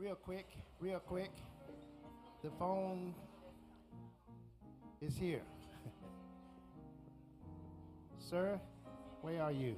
real quick, real quick. The phone is here. Sir, where are you?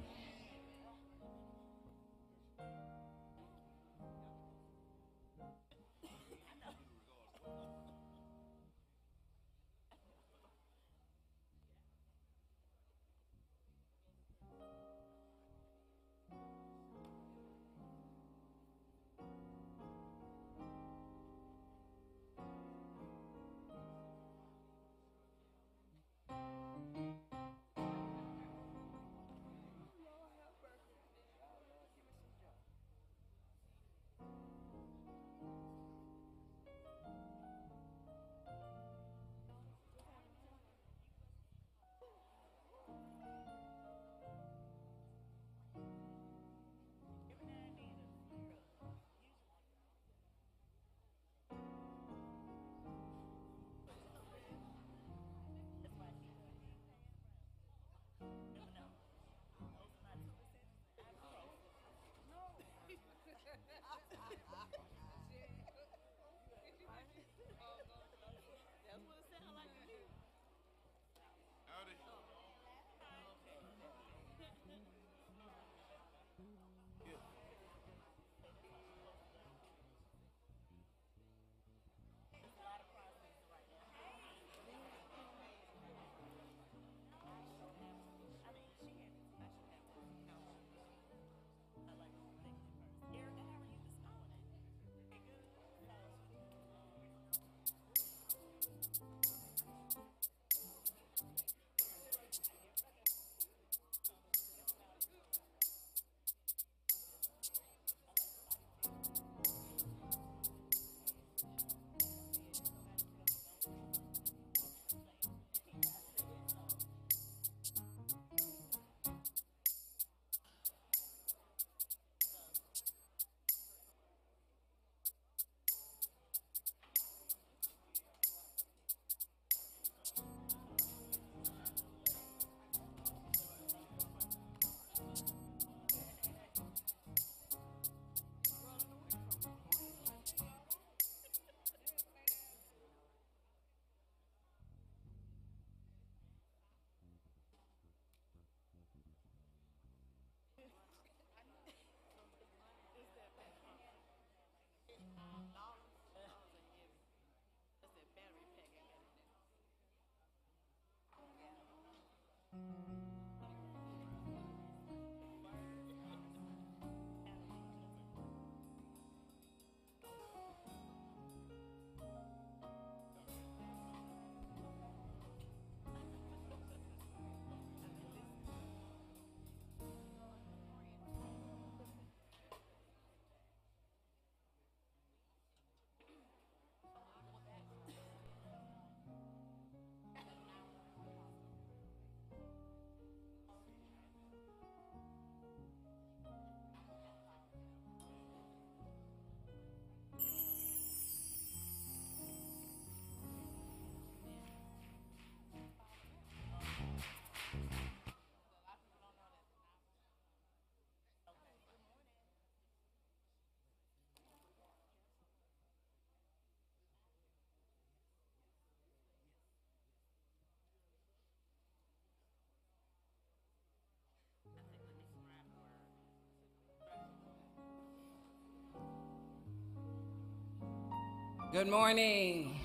Good morning.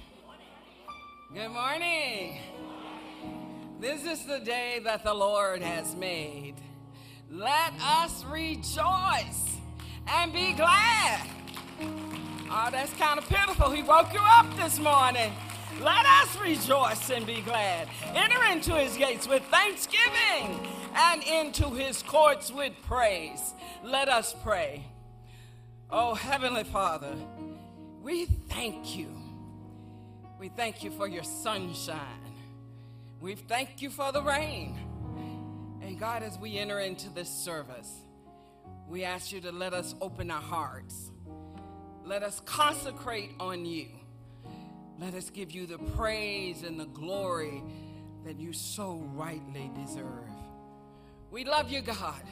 Good morning. This is the day that the Lord has made. Let us rejoice and be glad. Oh, that's kind of pitiful. He woke you up this morning. Let us rejoice and be glad. Enter into his gates with thanksgiving and into his courts with praise. Let us pray. Oh, Heavenly Father, we thank you. We thank you for your sunshine. We thank you for the rain. And God, as we enter into this service, we ask you to let us open our hearts. Let us consecrate on you. Let us give you the praise and the glory that you so rightly deserve. We love you, God.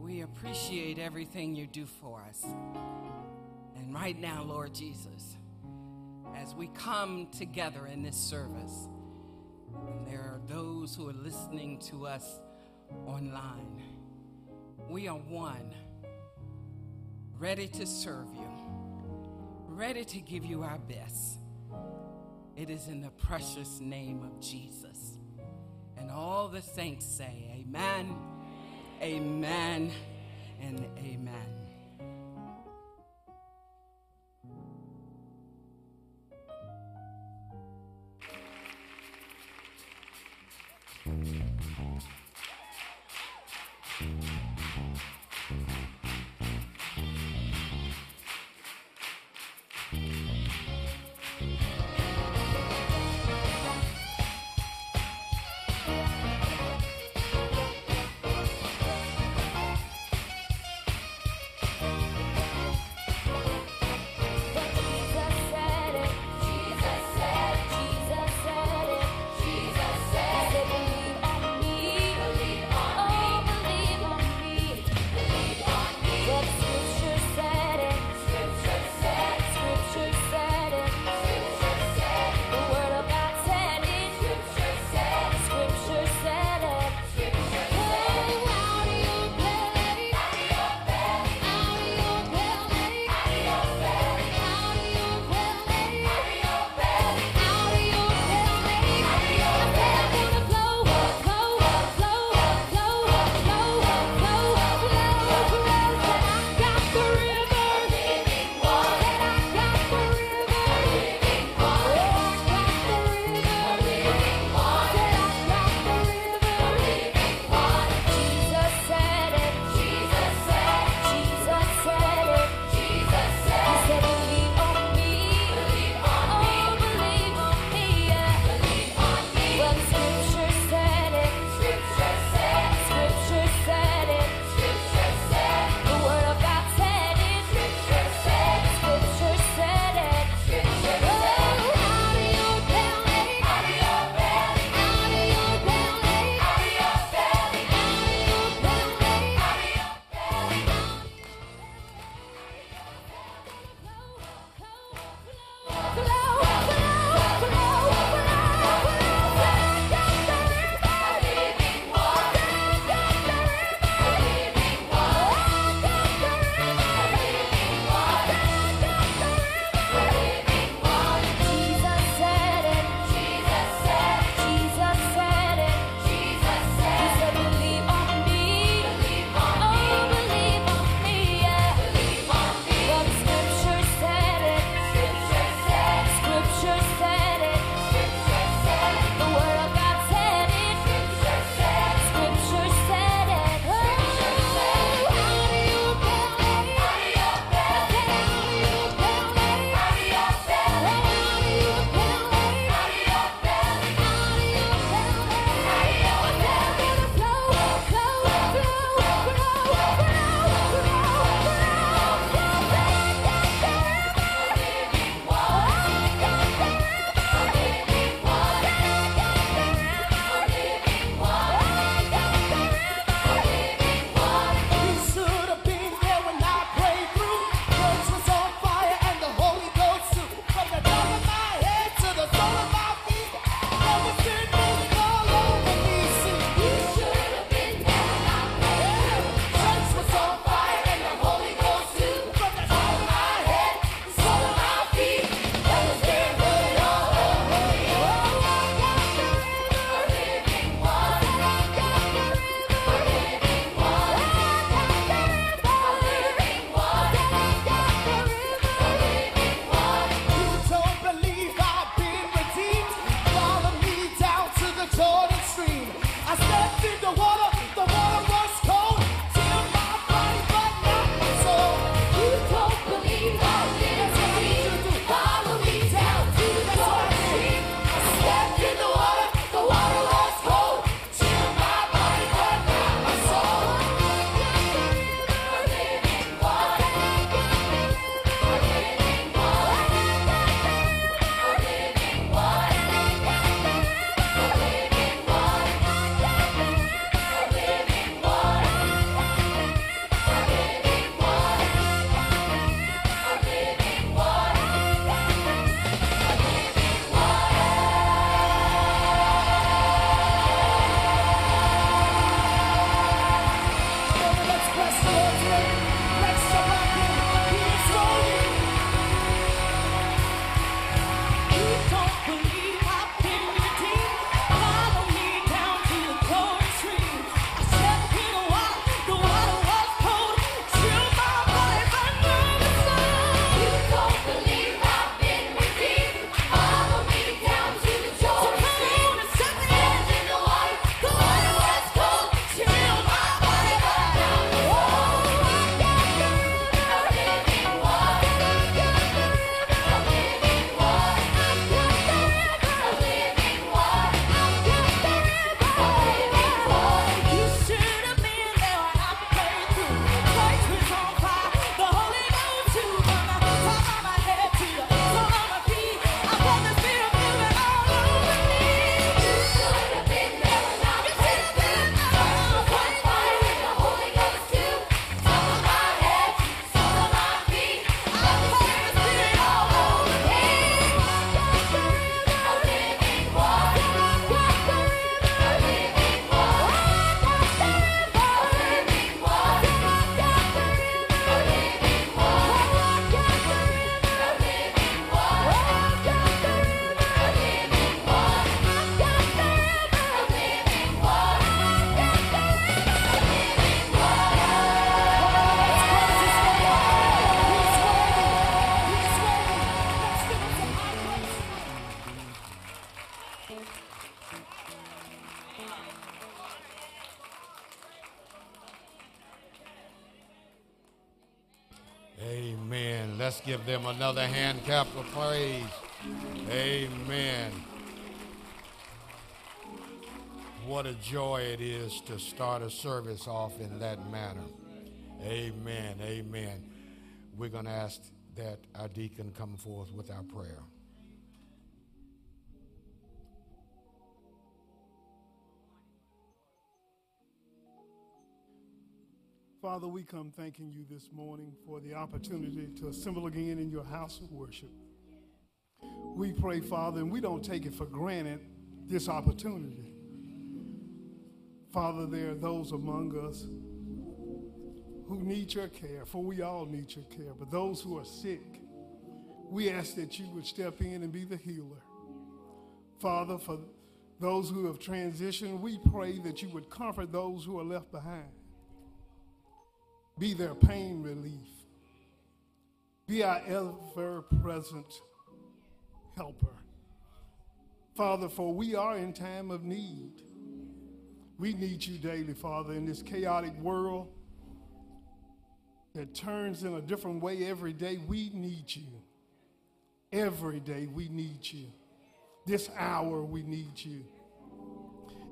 We appreciate everything you do for us. And right now, Lord Jesus, as we come together in this service, and there are those who are listening to us online, we are one, ready to serve you, ready to give you our best. It is in the precious name of Jesus. And all the saints say, Amen, Amen, and Amen. Mm-hmm. Give them another hand clap of praise. Amen. What a joy it is to start a service off in that manner. Amen. Amen. We're going to ask that our deacon come forth with our prayer. Father, we come thanking you this morning for the opportunity to assemble again in your house of worship. We pray, Father, and we don't take it for granted this opportunity. Father, there are those among us who need your care, for we all need your care, but those who are sick, we ask that you would step in and be the healer. Father, for those who have transitioned, we pray that you would comfort those who are left behind. Be their pain relief. Be our ever present helper. Father, for we are in time of need. We need you daily, Father, in this chaotic world that turns in a different way every day. We need you. Every day we need you. This hour we need you.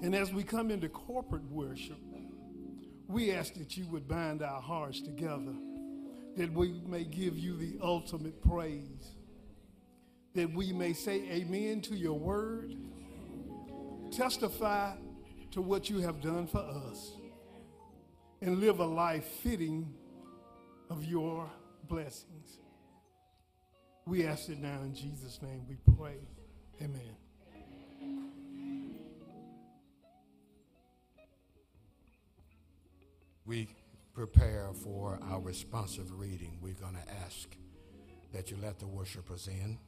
And as we come into corporate worship, we ask that you would bind our hearts together, that we may give you the ultimate praise, that we may say amen to your word, testify to what you have done for us, and live a life fitting of your blessings. We ask it now in Jesus' name we pray. Amen. We prepare for our responsive reading, we're going to ask that you let the worshipers in.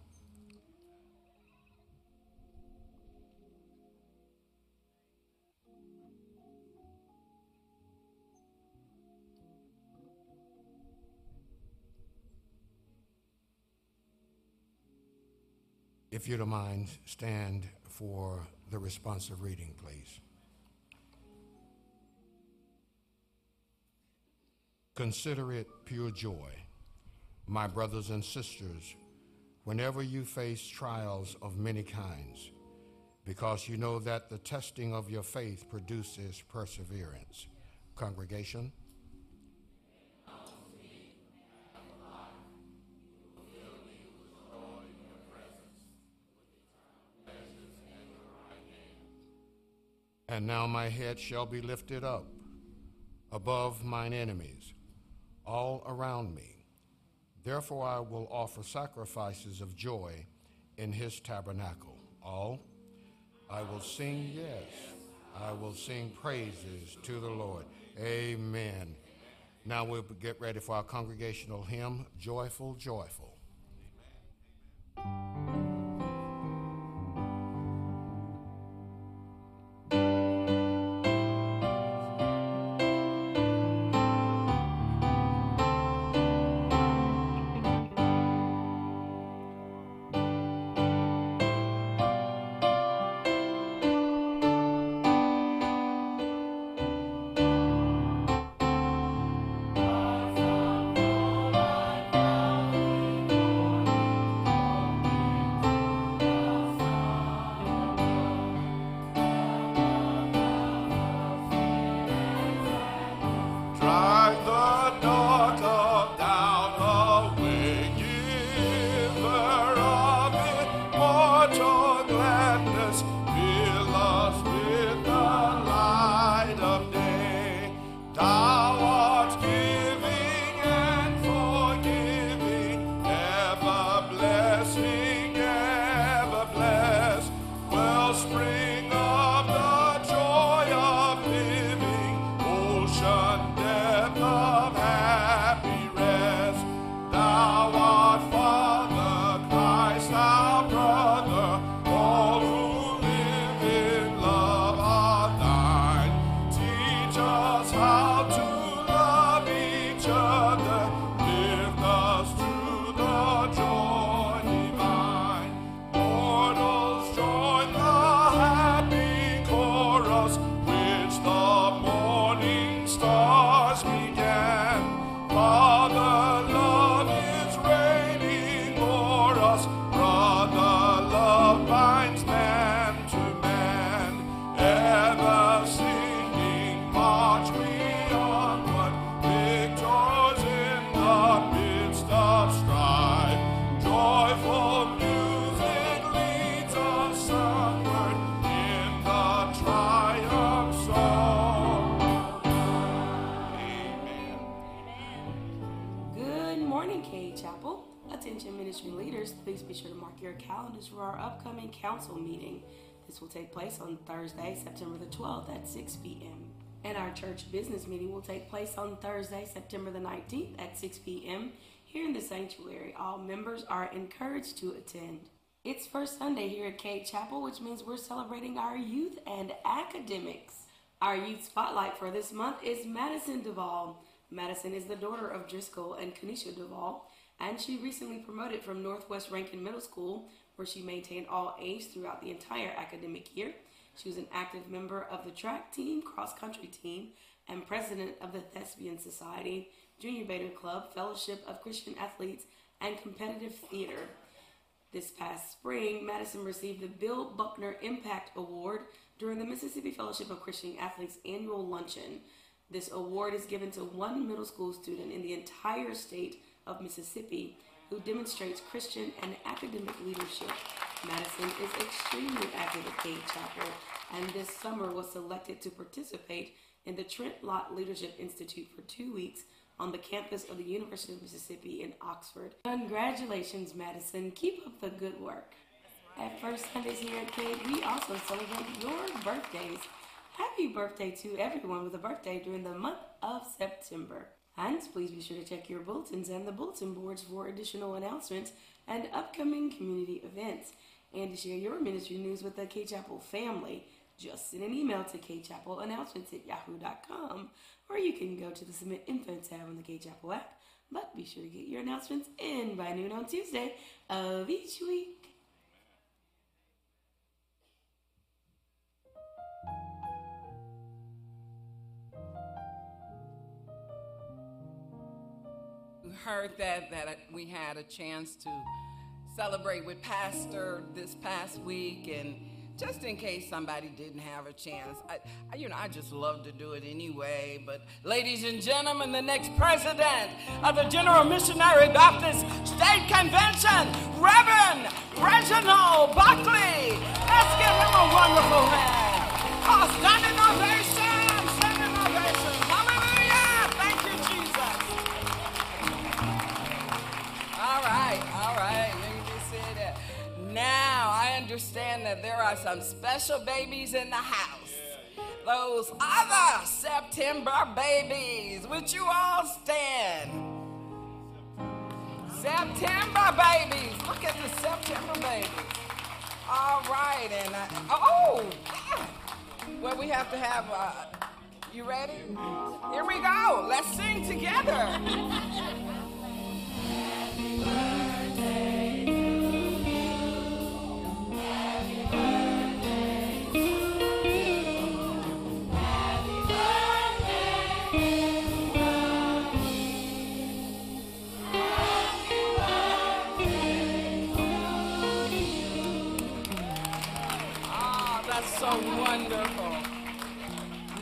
If you don't mind, stand for the responsive reading, please. Consider it pure joy, my brothers and sisters, whenever you face trials of many kinds, because you know that the testing of your faith produces perseverance. Congregation, And now my head shall be lifted up above mine enemies all around me. Therefore I will offer sacrifices of joy in his tabernacle. All I will sing, yes, I will sing praises to the Lord. Amen. Now we'll get ready for our congregational hymn, Joyful, Joyful. morning, council meeting. This will take place on Thursday, September the 12th at 6 p.m. And our church business meeting will take place on Thursday, September the 19th at 6 p.m. here in the sanctuary. All members are encouraged to attend. It's first Sunday here at Cade Chapel, which means we're celebrating our youth and academics. Our youth spotlight for this month is Madison Duvall. Madison is the daughter of Driscoll and Kanisha Duvall, and she recently promoted from Northwest Rankin Middle School, where she maintained all A's throughout the entire academic year. She was an active member of the track team, cross country team, and president of the Thespian Society, Junior Beta Club, Fellowship of Christian Athletes, and Competitive Theater. This past spring, Madison received the Bill Buckner Impact Award during the Mississippi Fellowship of Christian Athletes annual luncheon. This award is given to one middle school student in the entire state of Mississippi who demonstrates Christian and academic leadership. Madison is extremely active at Cade Chapel and this summer was selected to participate in the Trent Lott Leadership Institute for two weeks on the campus of the University of Mississippi in Oxford. Congratulations, Madison. Keep up the good work. At First Sundays here at Cade, we also celebrate your birthdays. Happy birthday to everyone with a birthday during the month of September. And please be sure to check your bulletins and the bulletin boards for additional announcements and upcoming community events. And to share your ministry news with the Cade Chapel family, just send an email to kchapelannouncementss at yahoo.com or you can go to the Submit Info tab on the Cade Chapel app. But be sure to get your announcements in by noon on Tuesday of each week. Heard that that we had a chance to celebrate with Pastor this past week, and just in case somebody didn't have a chance, I, I, you know, I just love to do it anyway. But, ladies and gentlemen, the next president of the General Missionary Baptist State Convention, Reverend Reginald Buckley. Let's give him a wonderful hand. Oh, that there are some special babies in the house. Those other September babies. Would you all stand? September babies. Look at the September babies. All right, and uh, oh, well, we have to have. Uh, you ready? Here we go. Let's sing together.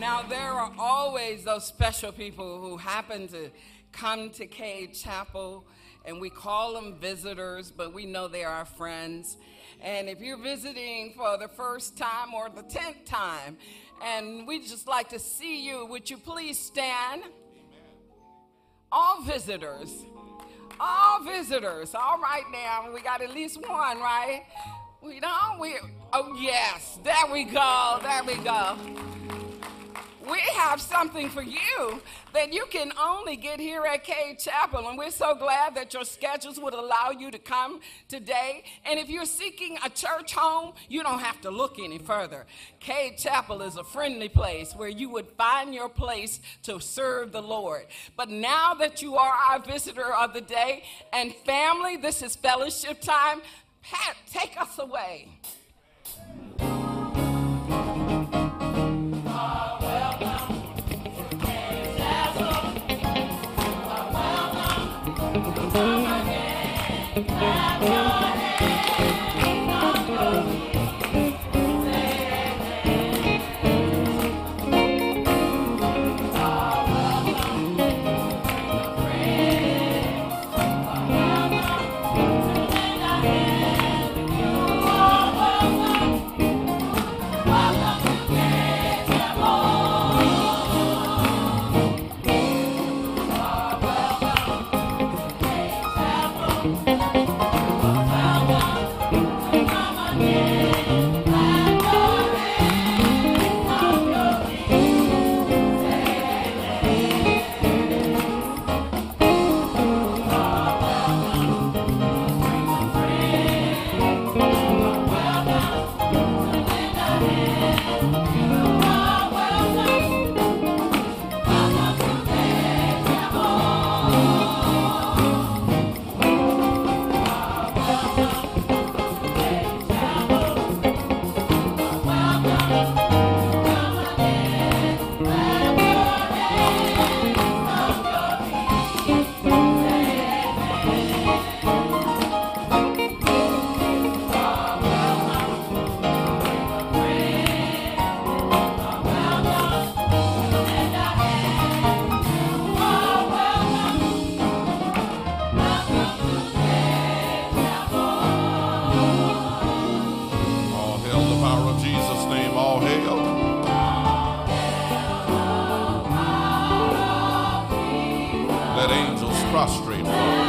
Now, there are always those special people who happen to come to Cade Chapel, and we call them visitors, but we know they are friends. And if you're visiting for the first time or the tenth time, and we just like to see you, would you please stand? All visitors. All visitors. All right now, we got at least one, right? We don't. We. Oh yes. There we go. There we go. We have something for you that you can only get here at Cade Chapel, and we're so glad that your schedules would allow you to come today. And if you're seeking a church home, you don't have to look any further. Cade Chapel is a friendly place where you would find your place to serve the Lord. But now that you are our visitor of the day and family, this is fellowship time. Pat, take us away. Prostrate fall.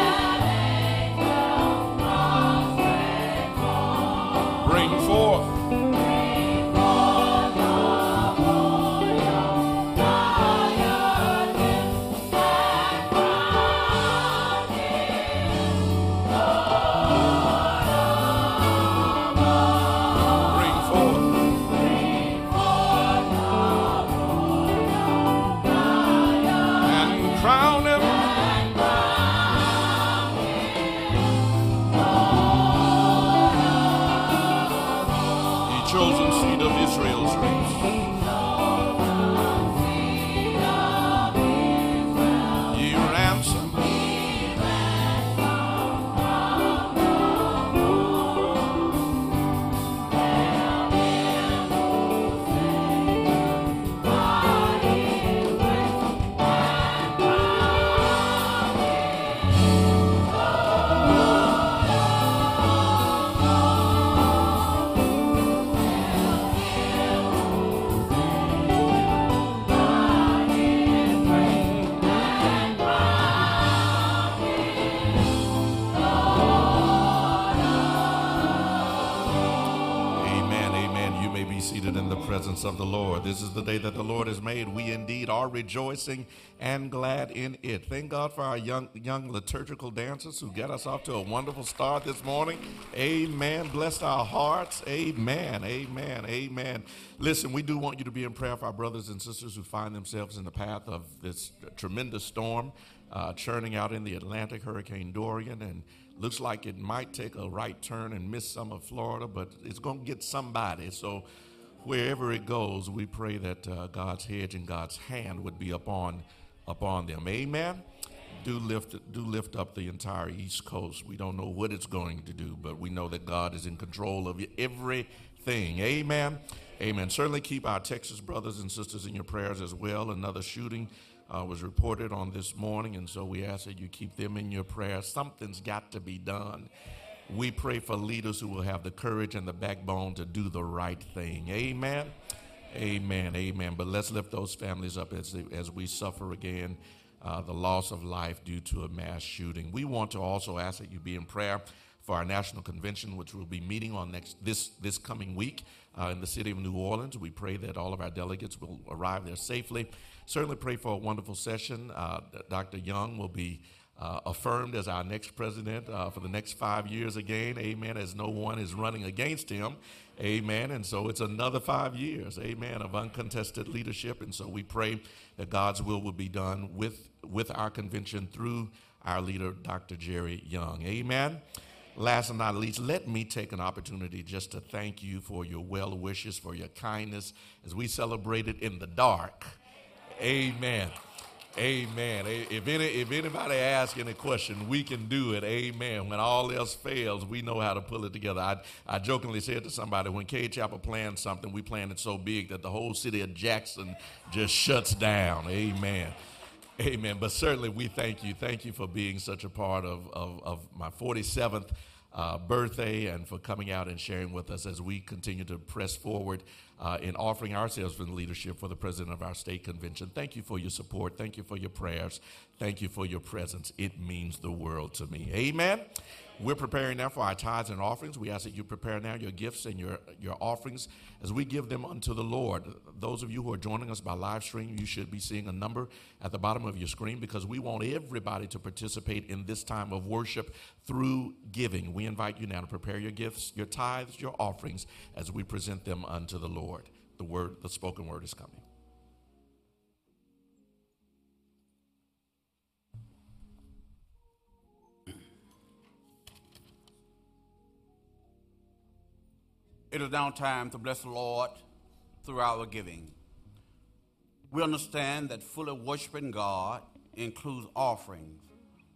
Of the Lord. This is the day that the Lord has made. We indeed are rejoicing and glad in it. Thank God for our young young liturgical dancers who get us off to a wonderful start this morning. Amen. Bless our hearts. Amen. Amen. Amen. Listen, we do want you to be in prayer for our brothers and sisters who find themselves in the path of this tremendous storm uh, churning out in the Atlantic, Hurricane Dorian, and looks like it might take a right turn and miss some of Florida, but it's going to get somebody. So wherever it goes, we pray that uh, God's hedge and God's hand would be upon upon them. Amen. Do lift do lift up the entire East Coast. We don't know what it's going to do, but we know that God is in control of everything. Amen. Amen. Certainly keep our Texas brothers and sisters in your prayers as well. Another shooting uh, was reported on this morning, and so we ask that you keep them in your prayers. Something's got to be done. We pray for leaders who will have the courage and the backbone to do the right thing. Amen. Amen. Amen. But let's lift those families up as, as we suffer again uh, the loss of life due to a mass shooting. We want to also ask that you be in prayer for our national convention, which we'll be meeting on next this this coming week uh, in the city of New Orleans. We pray that all of our delegates will arrive there safely. Certainly, pray for a wonderful session. Uh, Dr. Young will be uh, affirmed as our next president uh, for the next five years again. Amen. As no one is running against him. Amen. And so it's another five years. Amen. Of uncontested leadership. And so we pray that God's will will be done with with our convention through our leader, Dr. Jerry Young. Amen. Last but not least, let me take an opportunity just to thank you for your well wishes, for your kindness as we celebrated in the dark. Amen. Amen. If any if anybody asks any question, we can do it. Amen. When all else fails, we know how to pull it together. I, I jokingly said to somebody, when Cade Chapel planned something, we planned it so big that the whole city of Jackson just shuts down. Amen. Amen. But certainly we thank you. Thank you for being such a part of, of, of my 47th uh, birthday and for coming out and sharing with us as we continue to press forward uh, in offering ourselves for the leadership for the president of our state convention. Thank you for your support. Thank you for your prayers. Thank you for your presence. It means the world to me. Amen. We're preparing now for our tithes and offerings. We ask that you prepare now your gifts and your, your offerings as we give them unto the Lord. Those of you who are joining us by live stream, you should be seeing a number at the bottom of your screen because we want everybody to participate in this time of worship through giving. We invite you now to prepare your gifts, your tithes, your offerings as we present them unto the Lord. The word, the spoken word is coming. It is now time to bless the Lord through our giving. We understand that fully worshiping God includes offerings,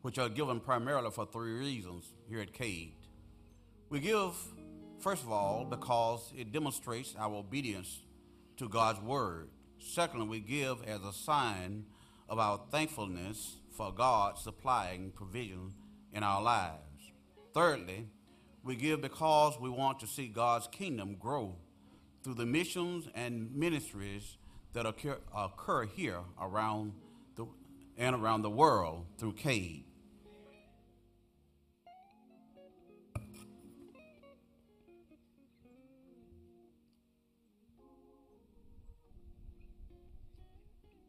which are given primarily for three reasons here at Cade. We give, first of all, because it demonstrates our obedience to God's word. Secondly, we give as a sign of our thankfulness for God supplying provision in our lives. Thirdly, we give because we want to see God's kingdom grow through the missions and ministries that occur, occur here around the, and around the world through Cade.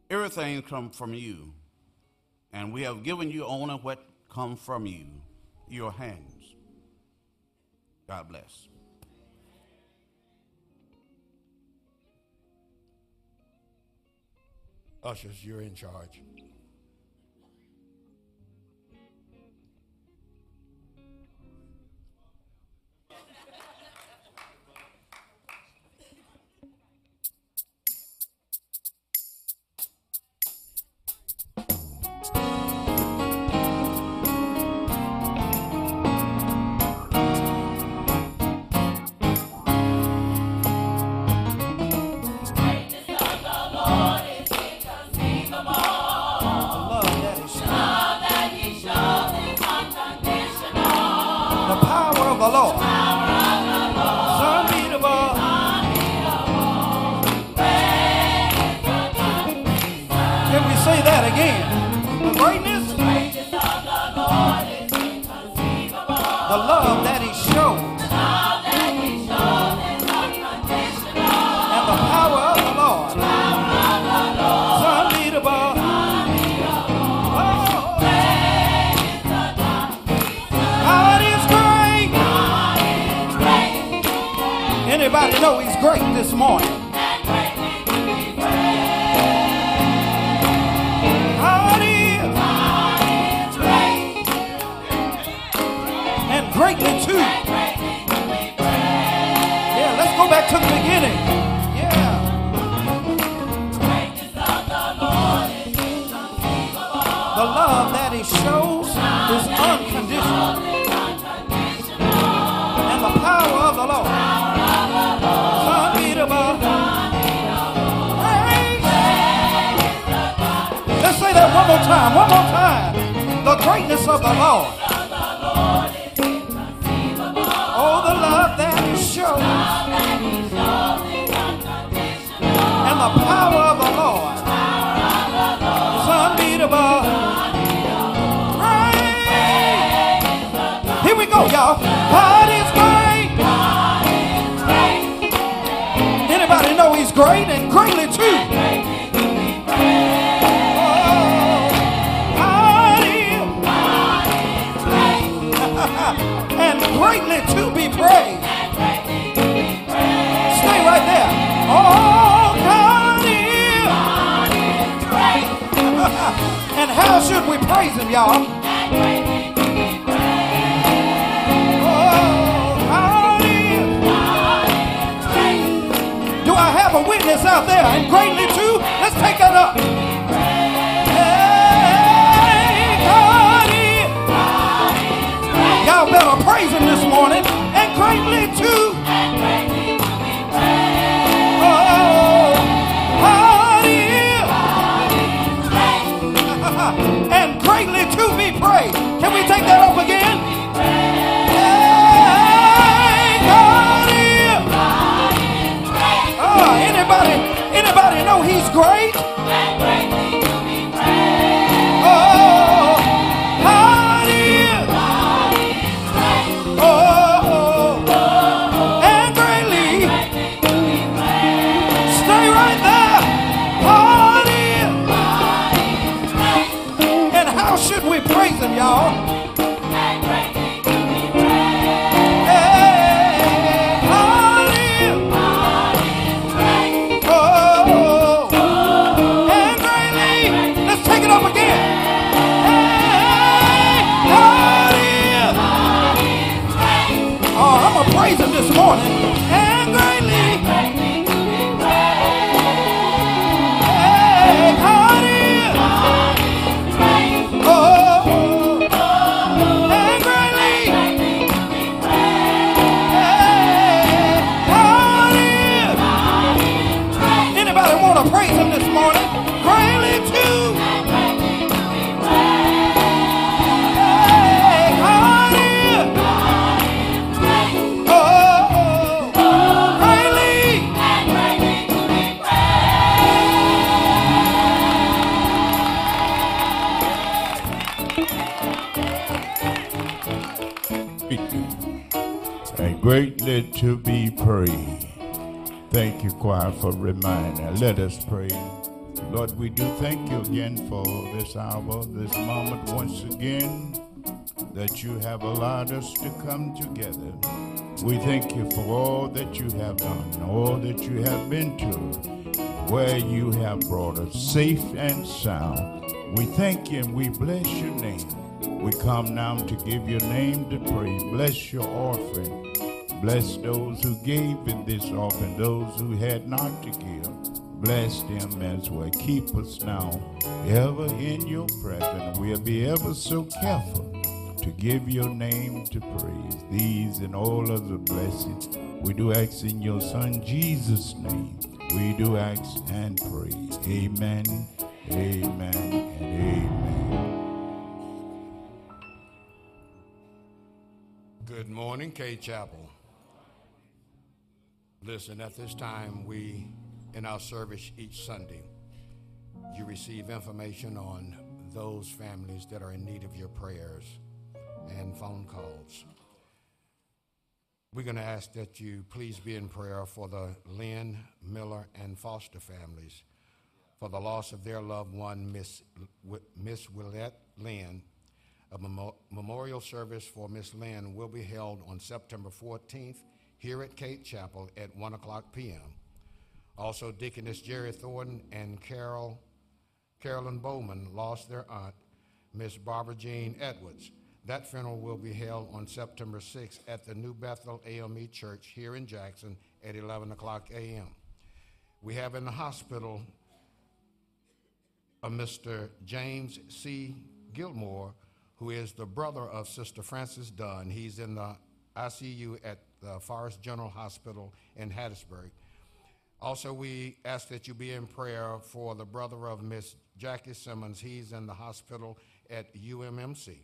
Everything comes from you, and we have given you only what comes from you, your hands. God bless. Ushers, you're in charge. For reminder. Let us pray. Lord, we do thank you again for this hour, this moment once again that you have allowed us to come together. We thank you for all that you have done, all that you have been to, where you have brought us safe and sound. We thank you and we bless your name. We come now to give your name to praise. Bless your offering. Bless those who gave in this offering, those who had not to give. Bless them as well. Keep us now ever in your presence. We'll be ever so careful to give your name to praise. These and all other blessings we do ask in your Son Jesus' name. We do ask and praise. Amen, amen, and amen. Good morning, Cade Chapel. Listen, at this time, we, in our service each Sunday, you receive information on those families that are in need of your prayers and phone calls. We're going to ask that you please be in prayer for the Lynn, Miller, and Foster families for the loss of their loved one, Miss, Miss Willette Lynn. A memo- memorial service for Miss Lynn will be held on September 14th here at Cade Chapel at 1 o'clock p.m. Also, Deaconess Jerry Thornton and Carol, Carolyn Bowman lost their aunt, Miss Barbara Jean Edwards. That funeral will be held on September 6th at the New Bethel AME Church here in Jackson at 11 o'clock a.m. We have in the hospital a Mr. James C. Gilmore, who is the brother of Sister Frances Dunn. He's in the ICU at the Forrest General Hospital in Hattiesburg. Also, we ask that you be in prayer for the brother of Miss Jackie Simmons. He's in the hospital at UMMC.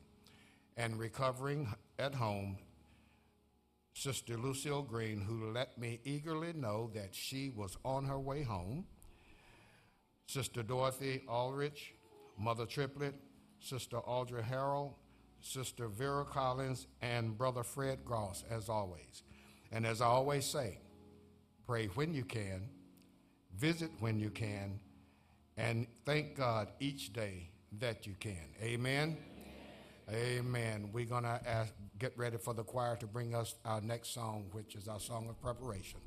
And recovering at home, Sister Lucille Green, who let me eagerly know that she was on her way home. Sister Dorothy Aldrich, Mother Triplet, Sister Audrey Harrell, Sister Vera Collins, and Brother Fred Gross, as always. And as I always say, pray when you can, visit when you can, and thank God each day that you can. Amen. Amen. We're going to get ready for the choir to bring us our next song, which is our song of preparation.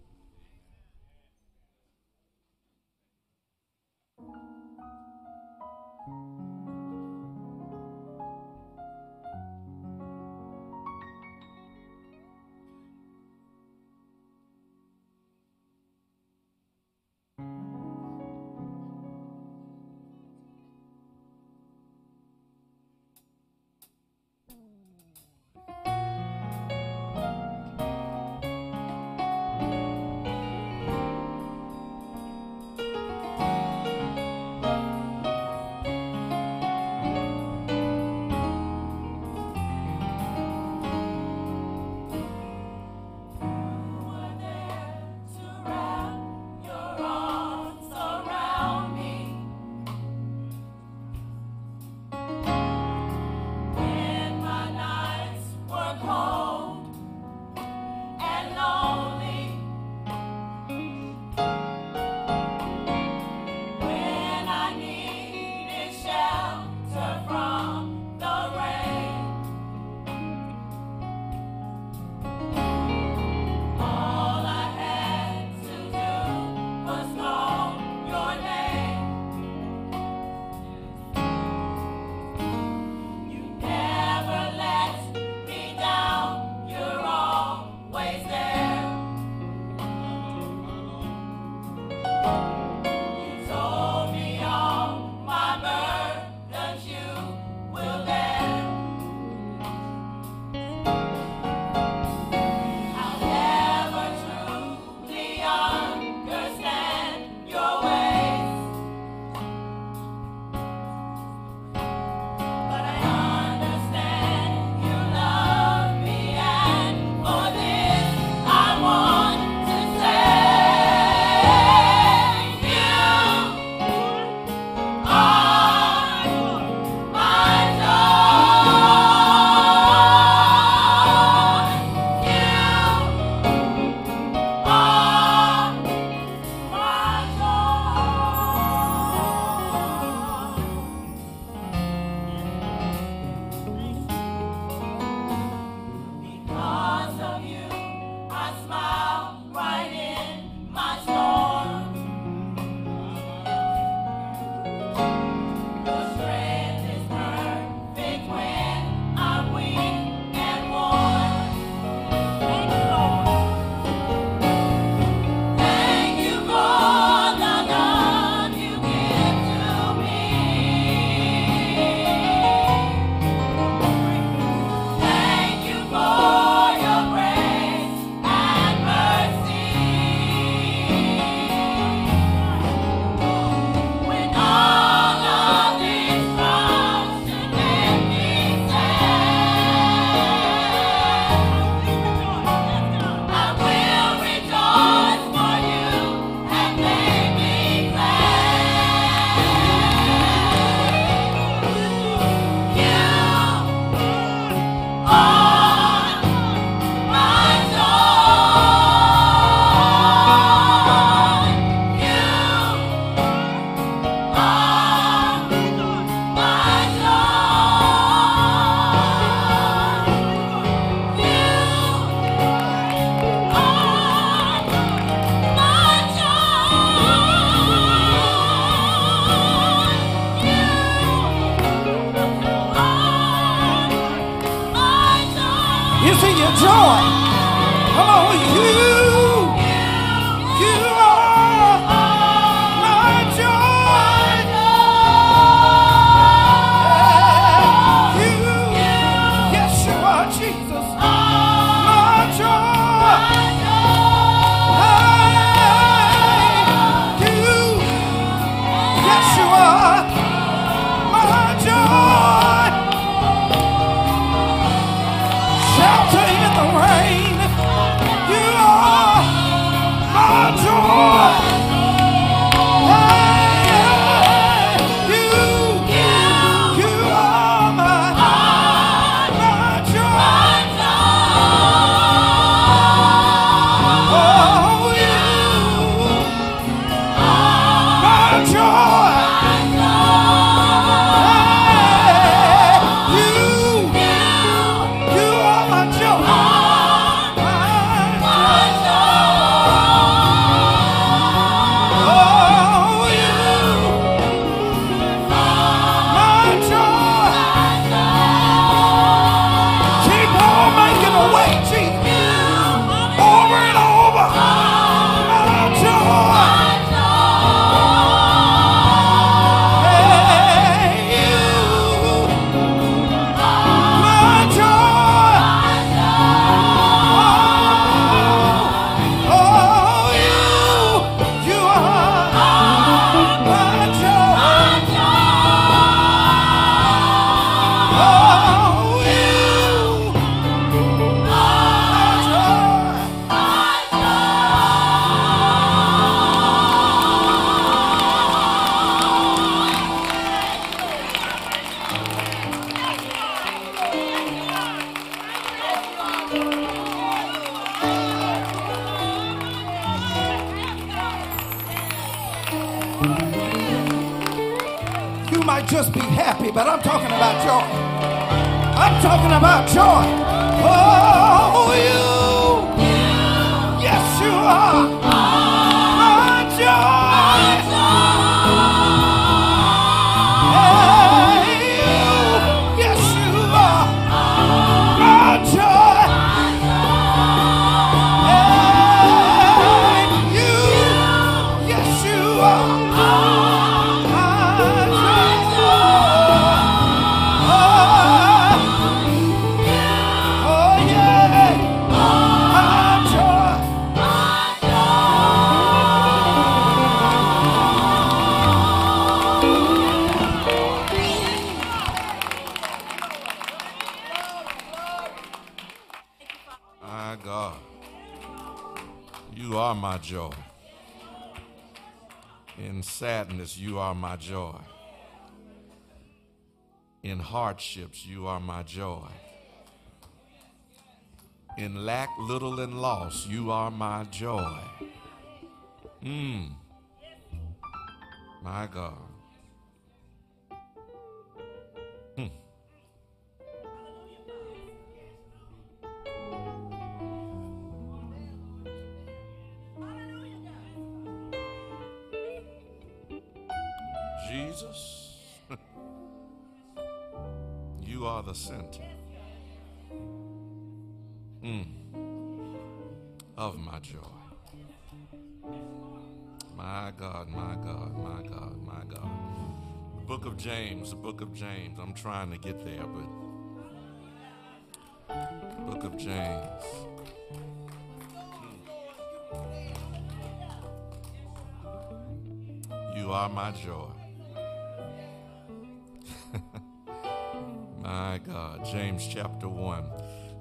Are my joy. In hardships, you are my joy. In lack, little, and loss, you are my joy. Mm. My God. Jesus, you are the center mm, of my joy. My God, my God, my God, my God. The book of James, the book of James. I'm trying to get there, but book of James. You are my joy. my God. James chapter 1.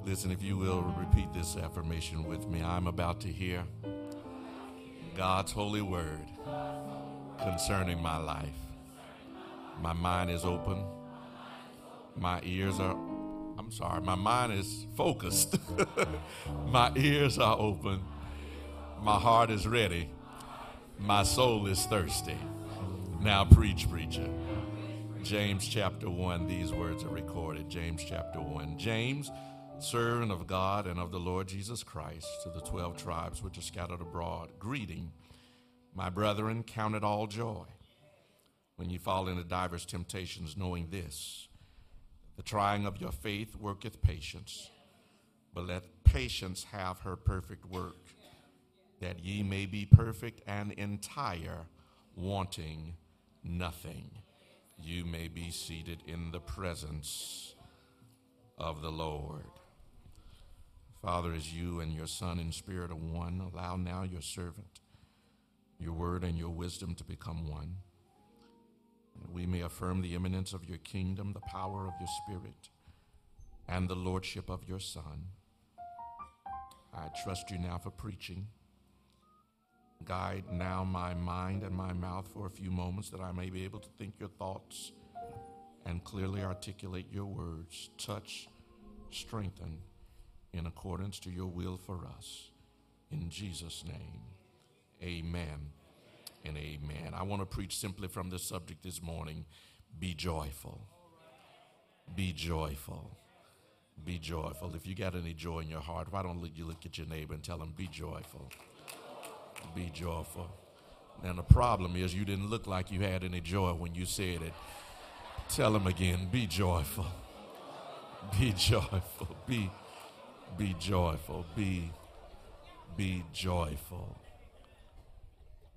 Listen, if you will repeat this affirmation with me. I'm about to hear God's holy word concerning my life. My mind is open. My ears are, I'm sorry, my mind is focused. my ears are open. My heart is ready. My soul is thirsty. Now, preach, preacher. James chapter 1, these words are recorded. James chapter 1. James, servant of God and of the Lord Jesus Christ, to the 12 tribes which are scattered abroad, greeting. My brethren, count it all joy when you fall into divers temptations, knowing this the trying of your faith worketh patience. But let patience have her perfect work, that ye may be perfect and entire, wanting nothing. You may be seated in the presence of the Lord. Father, as you and your Son in spirit are one, allow now your servant, your word and your wisdom to become one. We may affirm the imminence of your kingdom, the power of your spirit, and the lordship of your Son. I trust you now for preaching. Guide now my mind and my mouth for a few moments that I may be able to think your thoughts and clearly articulate your words. Touch, strengthen in accordance to your will for us. In Jesus' name, amen and amen. I want to preach simply from this subject this morning be joyful. Be joyful. Be joyful. If you got any joy in your heart, why don't you look at your neighbor and tell him, be joyful. Be joyful. Now, the problem is you didn't look like you had any joy when you said it. Tell him again, be joyful. Be joyful. Be, be joyful. Be, be joyful.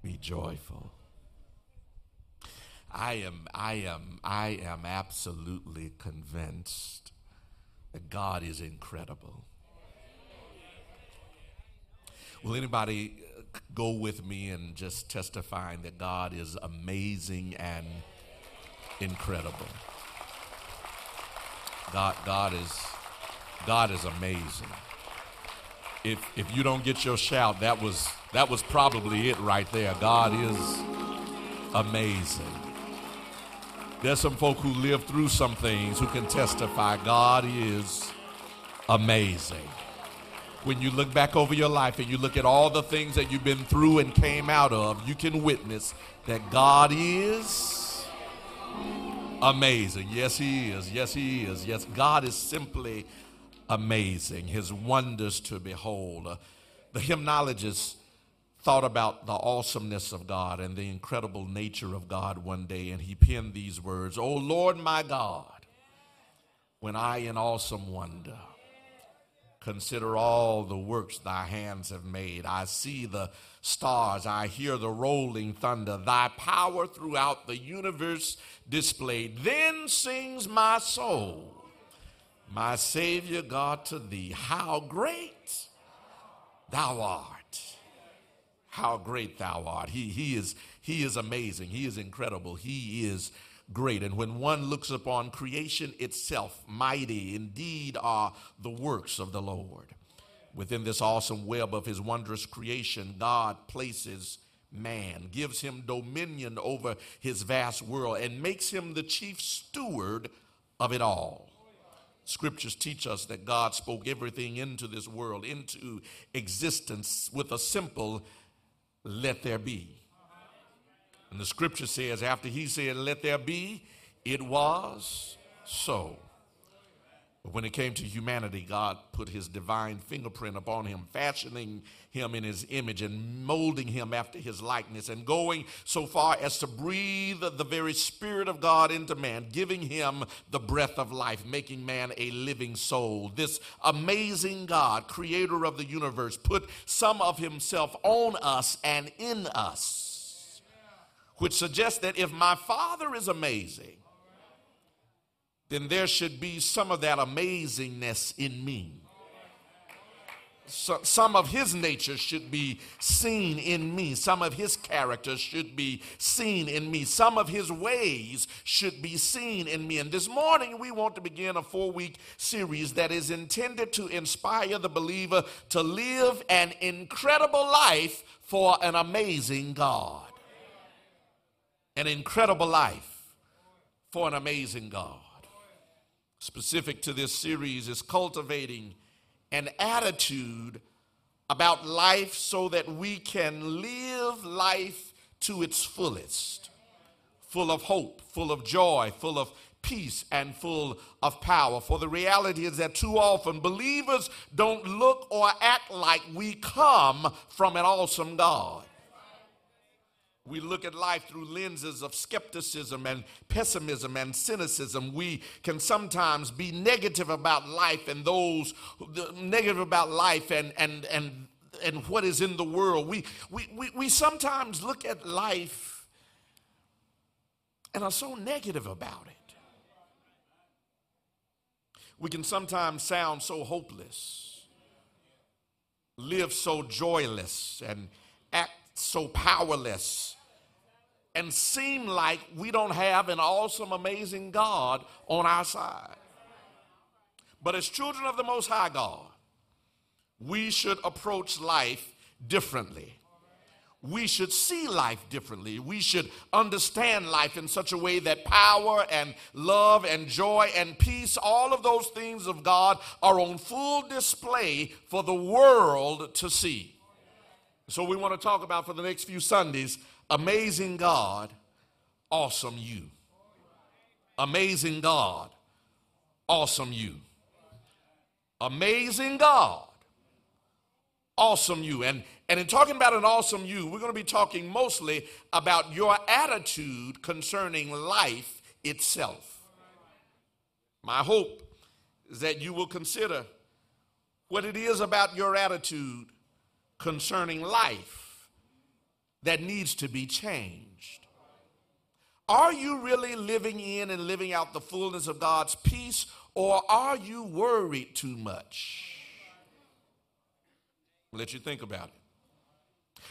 Be joyful. I am, I am, I am absolutely convinced that God is incredible. Will anybody go with me and just testifying that God is amazing and incredible? God, God is, God is amazing. If if you don't get your shout, that was that was probably it right there. God is amazing. There's some folk who live through some things who can testify God is amazing. When you look back over your life and you look at all the things that you've been through and came out of, you can witness that God is amazing. Yes, He is. Yes, He is. Yes, God is simply amazing. His wonders to behold. Uh, the hymnologist thought about the awesomeness of God and the incredible nature of God one day, and he penned these words O Lord my God, when I in awesome wonder consider all the works thy hands have made, I see the stars, I hear the rolling thunder, thy power throughout the universe displayed. Then sings my soul, my Savior God, to thee, how great thou art how great thou art. He, he, is, he is amazing. He is incredible. He is great. And when one looks upon creation itself, mighty indeed are the works of the Lord. Within this awesome web of his wondrous creation, God places man, gives him dominion over his vast world, and makes him the chief steward of it all. Scriptures teach us that God spoke everything into this world, into existence with a simple let there be. And the scripture says, after he said, let there be, it was so. But when it came to humanity, God put his divine fingerprint upon him, fashioning him in his image and molding him after his likeness, and going so far as to breathe the very Spirit of God into man, giving him the breath of life, making man a living soul. This amazing God, creator of the universe, put some of himself on us and in us, which suggests that if my Father is amazing, then there should be some of that amazingness in me. So, some of his nature should be seen in me. Some of his character should be seen in me. Some of his ways should be seen in me. And this morning, we want to begin a four week series that is intended to inspire the believer to live an incredible life for an amazing God. An incredible life for an amazing God specific to this series is cultivating an attitude about life so that we can live life to its fullest, full of hope, full of joy, full of peace, and full of power. For the reality is that too often believers don't look or act like we come from an awesome God. We look at life through lenses of skepticism and pessimism and cynicism. We can sometimes be negative about life and those negative about life and, and, and, and what is in the world. We, we, we, we sometimes look at life and are so negative about it. We can sometimes sound so hopeless, live so joyless, and act so powerless and seem like we don't have an awesome, amazing God on our side. But as children of the Most High God, we should approach life differently. We should see life differently. We should understand life in such a way that power and love and joy and peace, all of those things of God, are on full display for the world to see. So, we want to talk about for the next few Sundays amazing God, awesome you. Amazing God, awesome you. Amazing God, awesome you. And, and in talking about an awesome you, we're going to be talking mostly about your attitude concerning life itself. My hope is that you will consider what it is about your attitude concerning life that needs to be changed. Are you really living in and living out the fullness of God's peace, or are you worried too much? I'll let you think about it.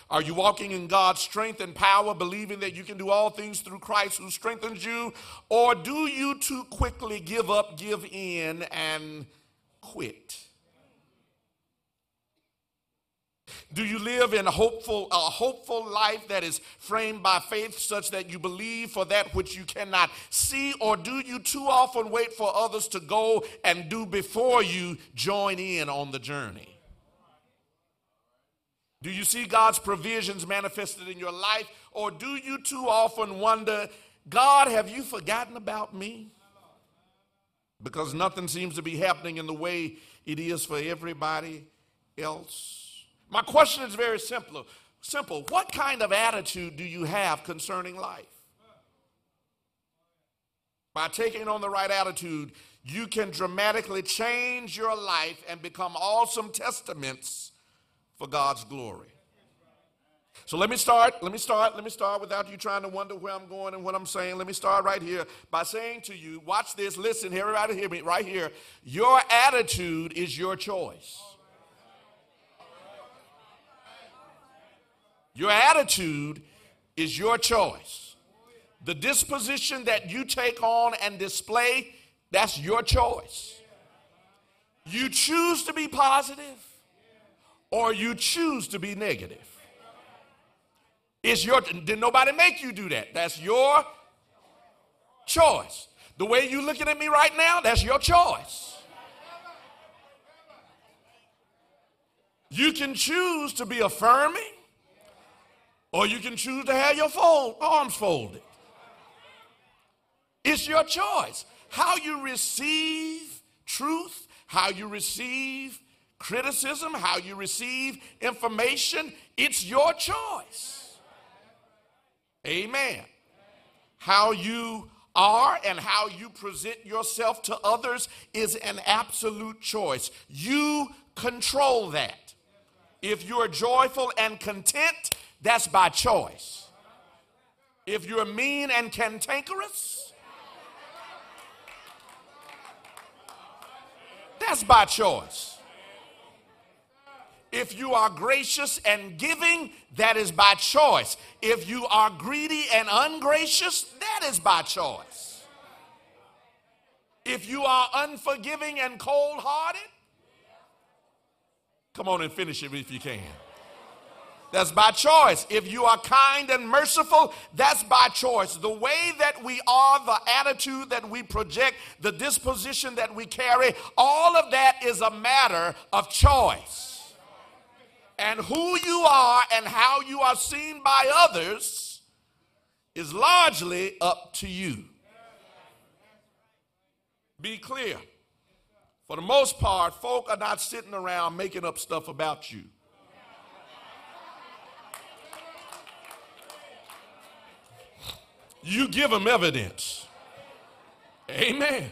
Are you walking in God's strength and power, believing that you can do all things through Christ who strengthens you? Or do you too quickly give up, give in, and quit? Do you live in a hopeful, a hopeful life that is framed by faith such that you believe for that which you cannot see? Or do you too often wait for others to go and do before you join in on the journey? Do you see God's provisions manifested in your life? Or do you too often wonder, God, have you forgotten about me? Because nothing seems to be happening in the way it is for everybody else. My question is very simple. Simple. What kind of attitude do you have concerning life? By taking on the right attitude, you can dramatically change your life and become awesome testaments for God's glory. So let me start, let me start, let me start without you trying to wonder where I'm going and what I'm saying. Let me start right here by saying to you, watch this, listen, everybody hear me right here. Your attitude is your choice. Your attitude is your choice. The disposition that you take on and display, that's your choice. You choose to be positive or you choose to be negative. It's your did nobody make you do that? That's your choice. The way you're looking at me right now, that's your choice. You can choose to be affirming or you can choose to have your fold, arms folded. It's your choice. How you receive truth, how you receive criticism, how you receive information, it's your choice. Amen. How you are and how you present yourself to others is an absolute choice. You control that. If you're joyful and content, that's by choice. If you're mean and cantankerous, that's by choice. If you are gracious and giving, that is by choice. If you are greedy and ungracious, that is by choice. If you are unforgiving and cold hearted, come on and finish it if you can. That's by choice. If you are kind and merciful, that's by choice. The way that we are, the attitude that we project, the disposition that we carry, all of that is a matter of choice. And who you are and how you are seen by others is largely up to you. Be clear. For the most part, folk are not sitting around making up stuff about you. You give them evidence. Amen.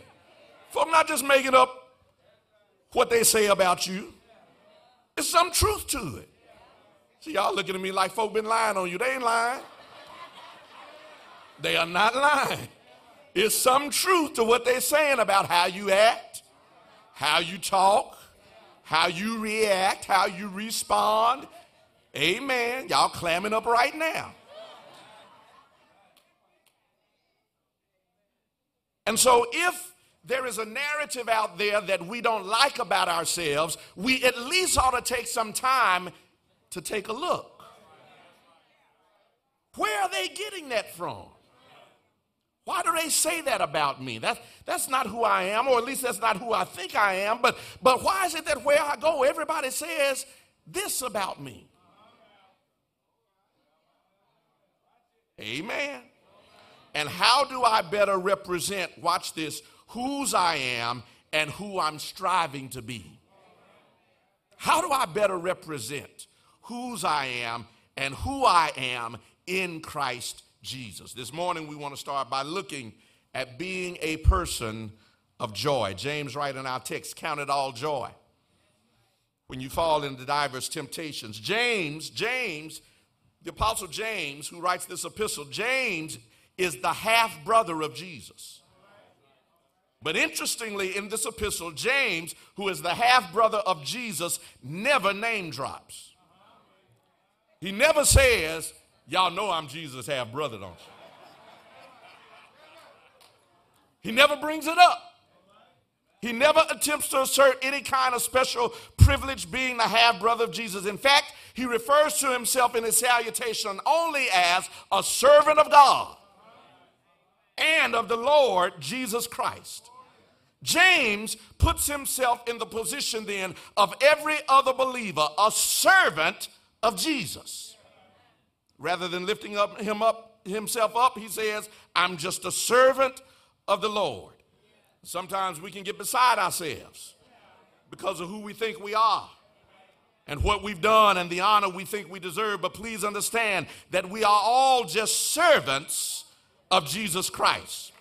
Folk not just making up what they say about you. There's some truth to it. See, y'all looking at me like folk been lying on you. They ain't lying. They are not lying. It's some truth to what they're saying about how you act, how you talk, how you react, how you respond. Amen. Y'all clamming up right now. And so, if there is a narrative out there that we don't like about ourselves, we at least ought to take some time to take a look. Where are they getting that from? Why do they say that about me? That, that's not who I am, or at least that's not who I think I am. But, but why is it that where I go, everybody says this about me? Amen. And how do I better represent, watch this, whose I am and who I'm striving to be? How do I better represent whose I am and who I am in Christ Jesus? This morning we want to start by looking at being a person of joy. James writes in our text, count it all joy when you fall into diverse temptations. James, James, the apostle James, who writes this epistle, James is the half brother of Jesus. But interestingly, in this epistle, James, who is the half brother of Jesus, never name drops. He never says, Y'all know I'm Jesus' half brother, don't you? He never brings it up. He never attempts to assert any kind of special privilege being the half brother of Jesus. In fact, he refers to himself in his salutation only as a servant of God and of the Lord Jesus Christ. James puts himself in the position then of every other believer, a servant of Jesus. Rather than lifting up him up himself up, he says, I'm just a servant of the Lord. Sometimes we can get beside ourselves because of who we think we are and what we've done and the honor we think we deserve. But please understand that we are all just servants of Jesus Christ.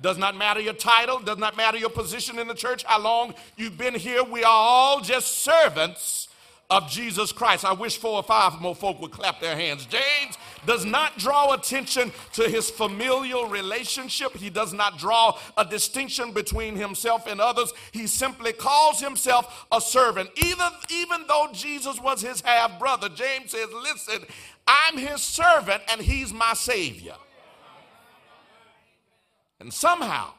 Does not matter your title, does not matter your position in the church, how long you've been here. We are all just servants of Jesus Christ. I wish four or five more folk would clap their hands. James does not draw attention to his familial relationship. He does not draw a distinction between himself and others. He simply calls himself a servant. Even, even though Jesus was his half brother, James says, Listen, I'm his servant and he's my savior. And somehow,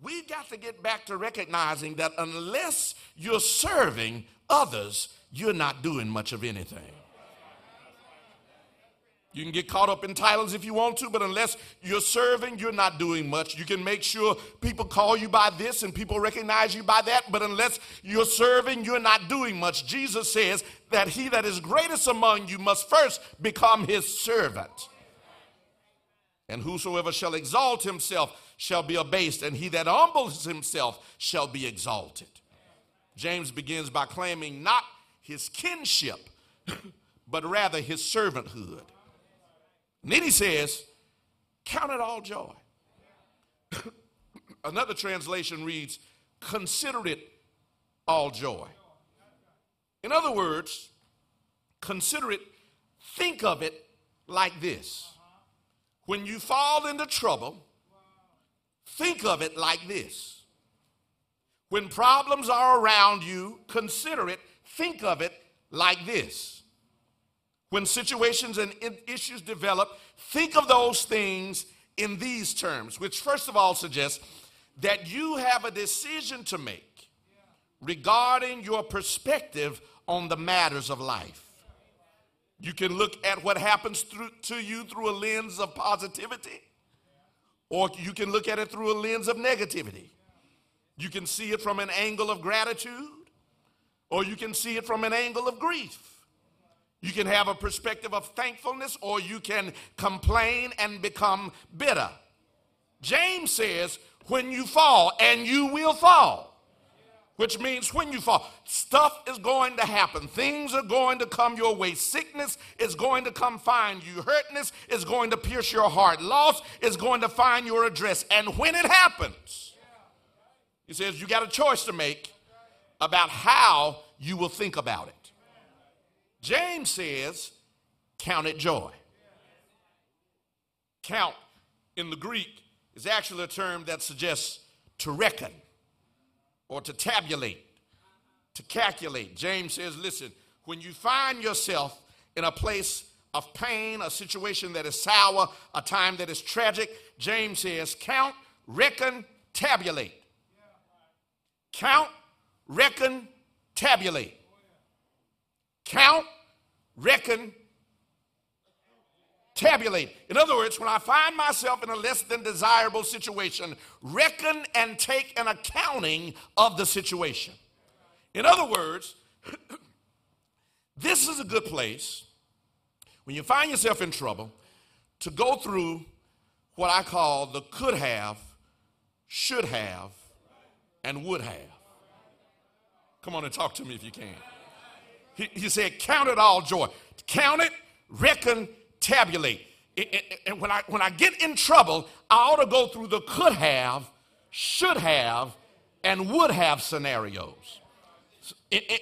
we've got to get back to recognizing that unless you're serving others, you're not doing much of anything. You can get caught up in titles if you want to, but unless you're serving, you're not doing much. You can make sure people call you by this and people recognize you by that, but unless you're serving, you're not doing much. Jesus says that he that is greatest among you must first become his servant. And whosoever shall exalt himself shall be abased, and he that humbles himself shall be exalted. James begins by claiming not his kinship, but rather his servanthood. And then he says, Count it all joy. Another translation reads, Consider it all joy. In other words, consider it, think of it like this. When you fall into trouble, think of it like this. When problems are around you, consider it think of it like this. When situations and issues develop, think of those things in these terms, which first of all suggests that you have a decision to make regarding your perspective on the matters of life. You can look at what happens through, to you through a lens of positivity, or you can look at it through a lens of negativity. You can see it from an angle of gratitude, or you can see it from an angle of grief. You can have a perspective of thankfulness, or you can complain and become bitter. James says, when you fall, and you will fall, which means when you fall, stuff is going to happen. Things are going to come your way. Sickness is going to come find you. Hurtness is going to pierce your heart. Loss is going to find your address. And when it happens, he says you got a choice to make about how you will think about it. James says, count it joy. Count in the Greek is actually a term that suggests to reckon or to tabulate, to calculate. James says, listen, when you find yourself in a place of pain, a situation that is sour, a time that is tragic, James says, count, reckon, tabulate. Count, reckon, tabulate. Count, reckon, tabulate. In other words, when I find myself in a less than desirable situation, reckon and take an accounting of the situation. In other words, this is a good place when you find yourself in trouble to go through what I call the could have, should have, and would have. Come on and talk to me if you can. He, he said, Count it all joy. Count it, reckon, tabulate. And when I, when I get in trouble, I ought to go through the could have, should have, and would have scenarios.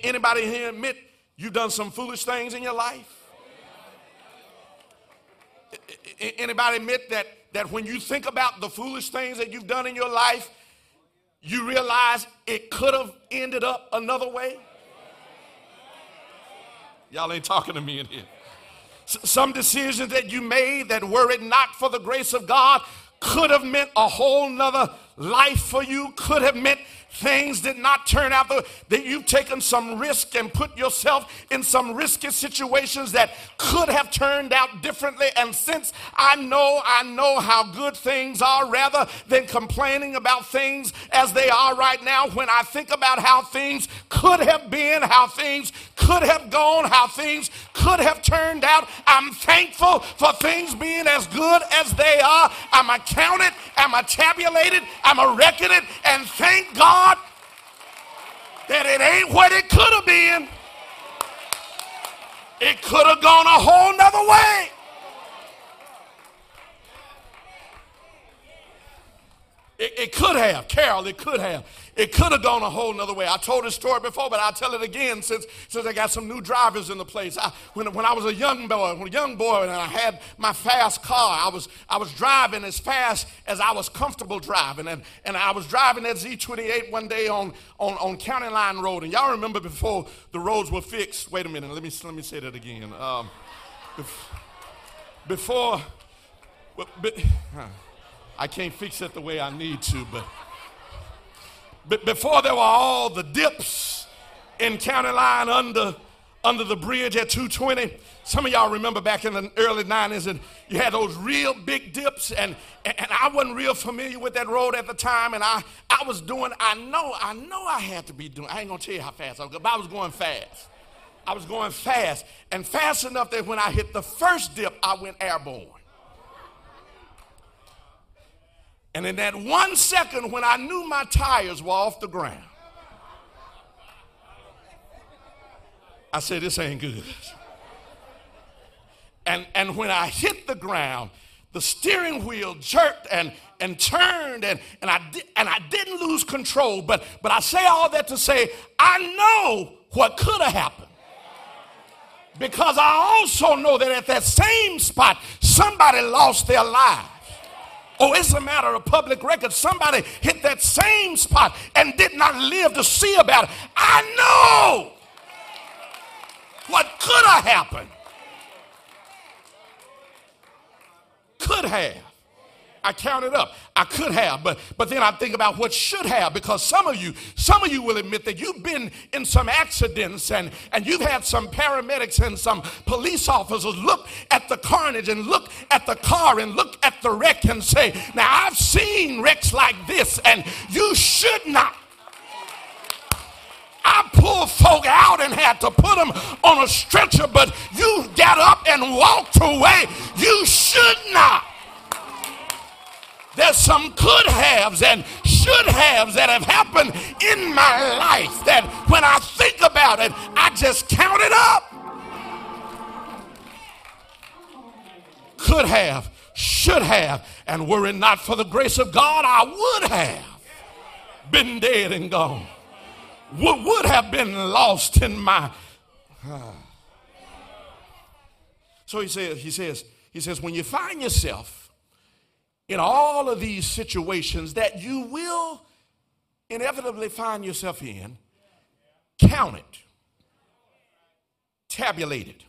Anybody here admit you've done some foolish things in your life? Anybody admit that, that when you think about the foolish things that you've done in your life, you realize it could have ended up another way? Y'all ain't talking to me in here some decisions that you made that were it not for the grace of God could have meant a whole nother life for you, could have meant things did not turn out the, that you've taken some risk and put yourself in some risky situations that could have turned out differently. And since i know i know how good things are rather than complaining about things as they are right now when i think about how things could have been how things could have gone how things could have turned out i'm thankful for things being as good as they are. I'm accounted i'm a tabulated i'm a and thank god God that it ain't what it could have been. It could have gone a whole nother way. It, it, could have, Carol, it could have. It could have gone a whole nother way. I told this story before, but I'll tell it again since, since I got some new drivers in the place. I, when, when I was a young boy, when a young boy, and I had my fast car, I was, I was driving as fast as I was comfortable driving. And, and I was driving that Z28 one day on, on, on County Line Road. And y'all remember before the roads were fixed, wait a minute, let me, let me say that again. Um, before, but, but. I can't fix it the way I need to, but, before there were all the dips in county line under under the bridge at 220. Some of y'all remember back in the early 90s, and you had those real big dips, and, and, and, I wasn't real familiar with that road at the time, and I, I was doing, I know, I know I had to be doing, I ain't gonna tell you how fast I was, but I was going fast. I was going fast, and fast enough that when I hit the first dip, I went airborne. And in that one second, when I knew my tires were off the ground, I said, This ain't good. And, and when I hit the ground, the steering wheel jerked and, and turned, and, and, I di- and I didn't lose control. But, but I say all that to say, I know what could have happened. Because I also know that at that same spot, somebody lost their life. Oh, it's a matter of public record. Somebody hit that same spot and did not live to see about it. I know what could have happened. Could have. I counted up. I could have, but but then I think about what should have because some of you, some of you will admit that you've been in some accidents and and you've had some paramedics and some police officers look at the carnage and look at the car and look at the wreck and say, "Now I've seen wrecks like this and you should not I pulled folk out and had to put them on a stretcher, but you got up and walked away. You should not. There's some could haves and should haves that have happened in my life that when I think about it, I just count it up. Could have, should have, and were it not for the grace of God, I would have been dead and gone. Would, would have been lost in my. So he says, he says, he says, when you find yourself in all of these situations that you will inevitably find yourself in, count it, tabulate it,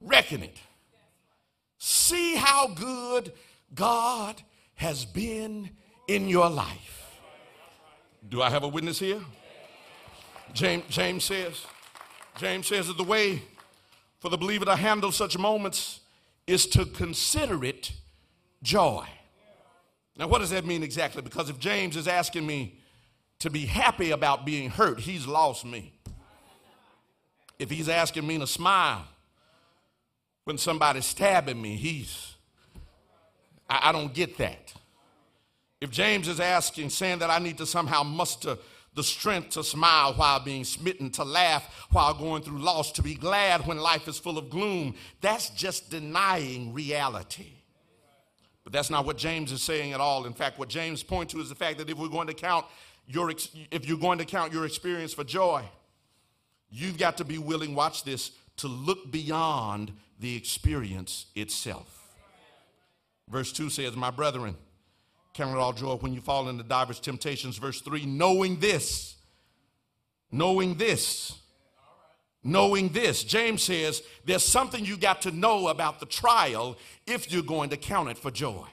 reckon it, see how good God has been in your life. Do I have a witness here? James, James says, James says that the way for the believer to handle such moments is to consider it joy. Now, what does that mean exactly? Because if James is asking me to be happy about being hurt, he's lost me. If he's asking me to smile when somebody's stabbing me, he's, I, I don't get that. If James is asking, saying that I need to somehow muster the strength to smile while being smitten, to laugh while going through loss, to be glad when life is full of gloom. That's just denying reality. But that's not what James is saying at all. In fact, what James points to is the fact that if we're going to count your if you're going to count your experience for joy, you've got to be willing, watch this, to look beyond the experience itself. Verse 2 says, My brethren, Count it all joy when you fall into divers temptations. Verse 3 knowing this, knowing this, knowing this. James says there's something you got to know about the trial if you're going to count it for joy.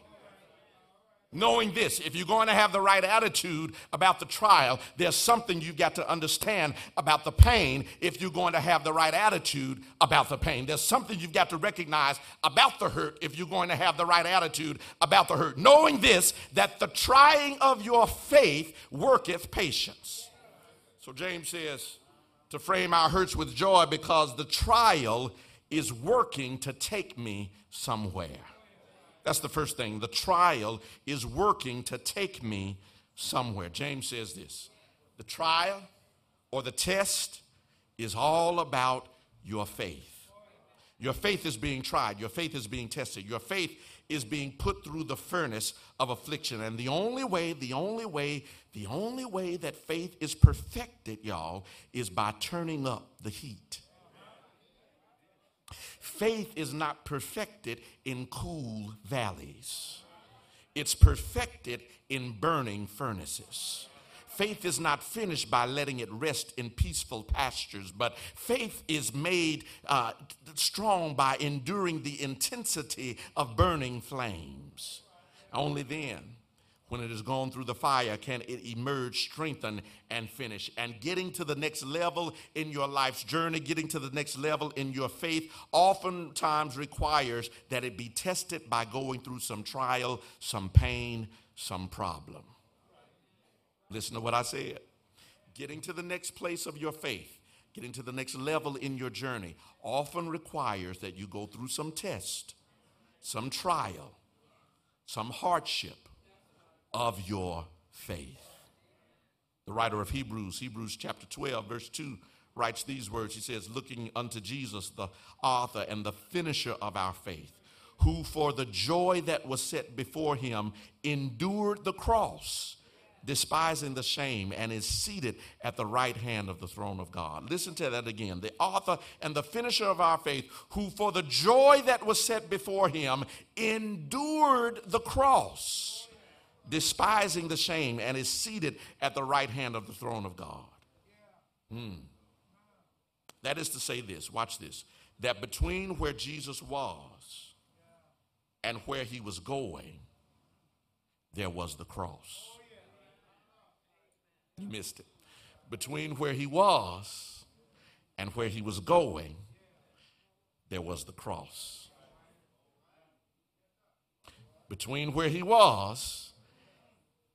Knowing this, if you're going to have the right attitude about the trial, there's something you've got to understand about the pain if you're going to have the right attitude about the pain. There's something you've got to recognize about the hurt if you're going to have the right attitude about the hurt. Knowing this, that the trying of your faith worketh patience. So James says to frame our hurts with joy because the trial is working to take me somewhere. That's the first thing. The trial is working to take me somewhere. James says this the trial or the test is all about your faith. Your faith is being tried, your faith is being tested, your faith is being put through the furnace of affliction. And the only way, the only way, the only way that faith is perfected, y'all, is by turning up the heat. Faith is not perfected in cool valleys, it's perfected in burning furnaces. Faith is not finished by letting it rest in peaceful pastures, but faith is made uh, strong by enduring the intensity of burning flames. Only then when it has gone through the fire, can it emerge, strengthen, and finish? And getting to the next level in your life's journey, getting to the next level in your faith, oftentimes requires that it be tested by going through some trial, some pain, some problem. Listen to what I said. Getting to the next place of your faith, getting to the next level in your journey, often requires that you go through some test, some trial, some hardship of your faith. The writer of Hebrews, Hebrews chapter 12, verse 2, writes these words. He says, Looking unto Jesus, the author and the finisher of our faith, who for the joy that was set before him endured the cross, despising the shame, and is seated at the right hand of the throne of God. Listen to that again. The author and the finisher of our faith, who for the joy that was set before him endured the cross despising the shame, and is seated at the right hand of the throne of God. Hmm. That is to say, this watch this that between where Jesus was and where he was going, there was the cross. You missed it. Between where he was and where he was going, there was the cross. Between where he was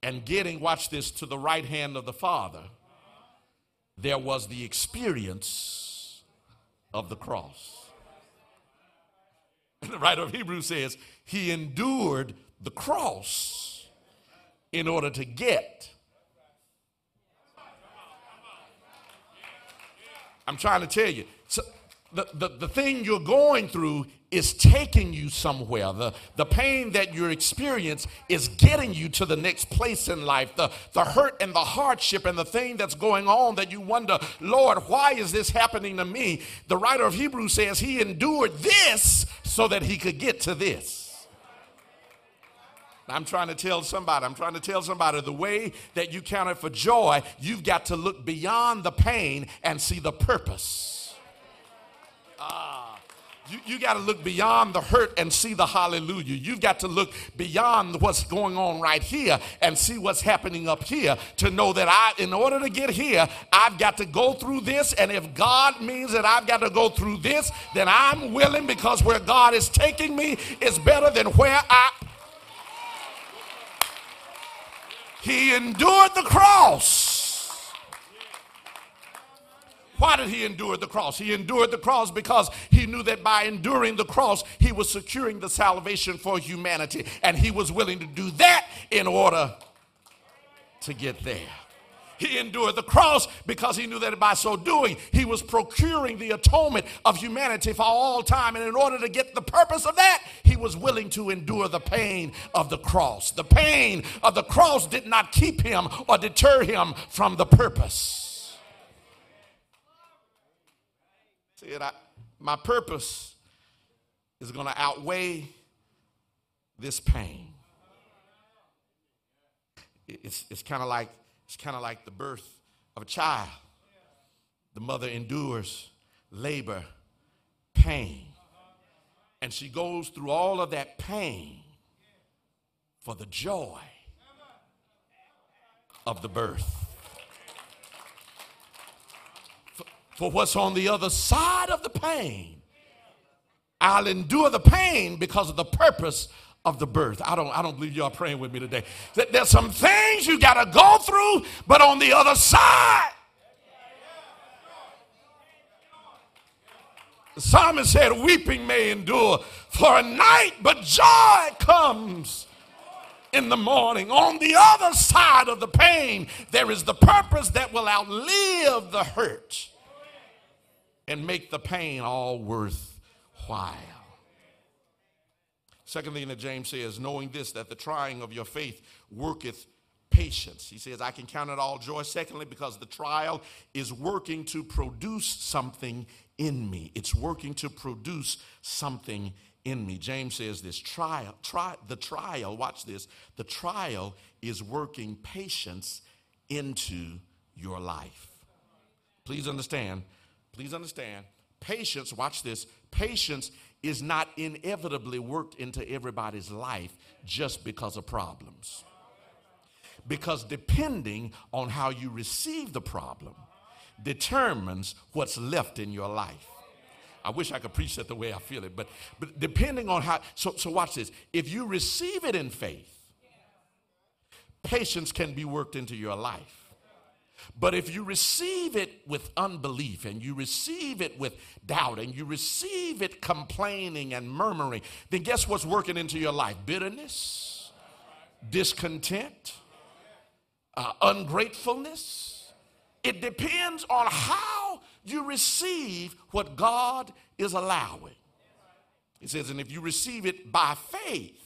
and getting, watch this, to the right hand of the Father, there was the experience of the cross. The writer of Hebrews says, He endured the cross, in order to get. I'm trying to tell you. So the, the, thing you're going through is taking you somewhere. The, the pain that you experience is getting you to the next place in life. The, the hurt and the hardship and the thing that's going on that you wonder, Lord, why is this happening to me? The writer of Hebrews says he endured this so that he could get to this. I'm trying to tell somebody, I'm trying to tell somebody the way that you count it for joy, you've got to look beyond the pain and see the purpose. Ah. You, you got to look beyond the hurt and see the hallelujah. You've got to look beyond what's going on right here and see what's happening up here to know that I, in order to get here, I've got to go through this. And if God means that I've got to go through this, then I'm willing because where God is taking me is better than where I He endured the cross. Why did he endure the cross? He endured the cross because he knew that by enduring the cross, he was securing the salvation for humanity. And he was willing to do that in order to get there. He endured the cross because he knew that by so doing, he was procuring the atonement of humanity for all time. And in order to get the purpose of that, he was willing to endure the pain of the cross. The pain of the cross did not keep him or deter him from the purpose. See, I, my purpose is going to outweigh this pain. It's, it's kind of like it's kind of like the birth of a child. The mother endures labor, pain, and she goes through all of that pain for the joy of the birth. For, what's on the other side of the pain. I'll endure the pain because of the purpose of the birth. I don't, I don't believe y'all praying with me today. There's some things you got to go through, but on the other side, the psalmist said, Weeping may endure for a night, but joy comes in the morning. On the other side of the pain, there is the purpose that will outlive the hurt and make the pain all worthwhile. Second thing that James says, knowing this, that the trying of your faith worketh patience. He says, I can count it all joy. Secondly, because the trial is working to produce something in me. It's working to produce something in me. James says this trial, try, the trial, watch this, the trial is working patience into your life. Please understand, please understand, patience, watch this, patience is not inevitably worked into everybody's life just because of problems. Because depending on how you receive the problem determines what's left in your life. I wish I could preach that the way I feel it, but, but depending on how, so, so watch this. If you receive it in faith, patience can be worked into your life. But if you receive it with unbelief and you receive it with doubt and you receive it complaining and murmuring, then guess what's working into your life? Bitterness, discontent, uh, ungratefulness. It depends on how you receive what God is allowing. He says, and if you receive it by faith,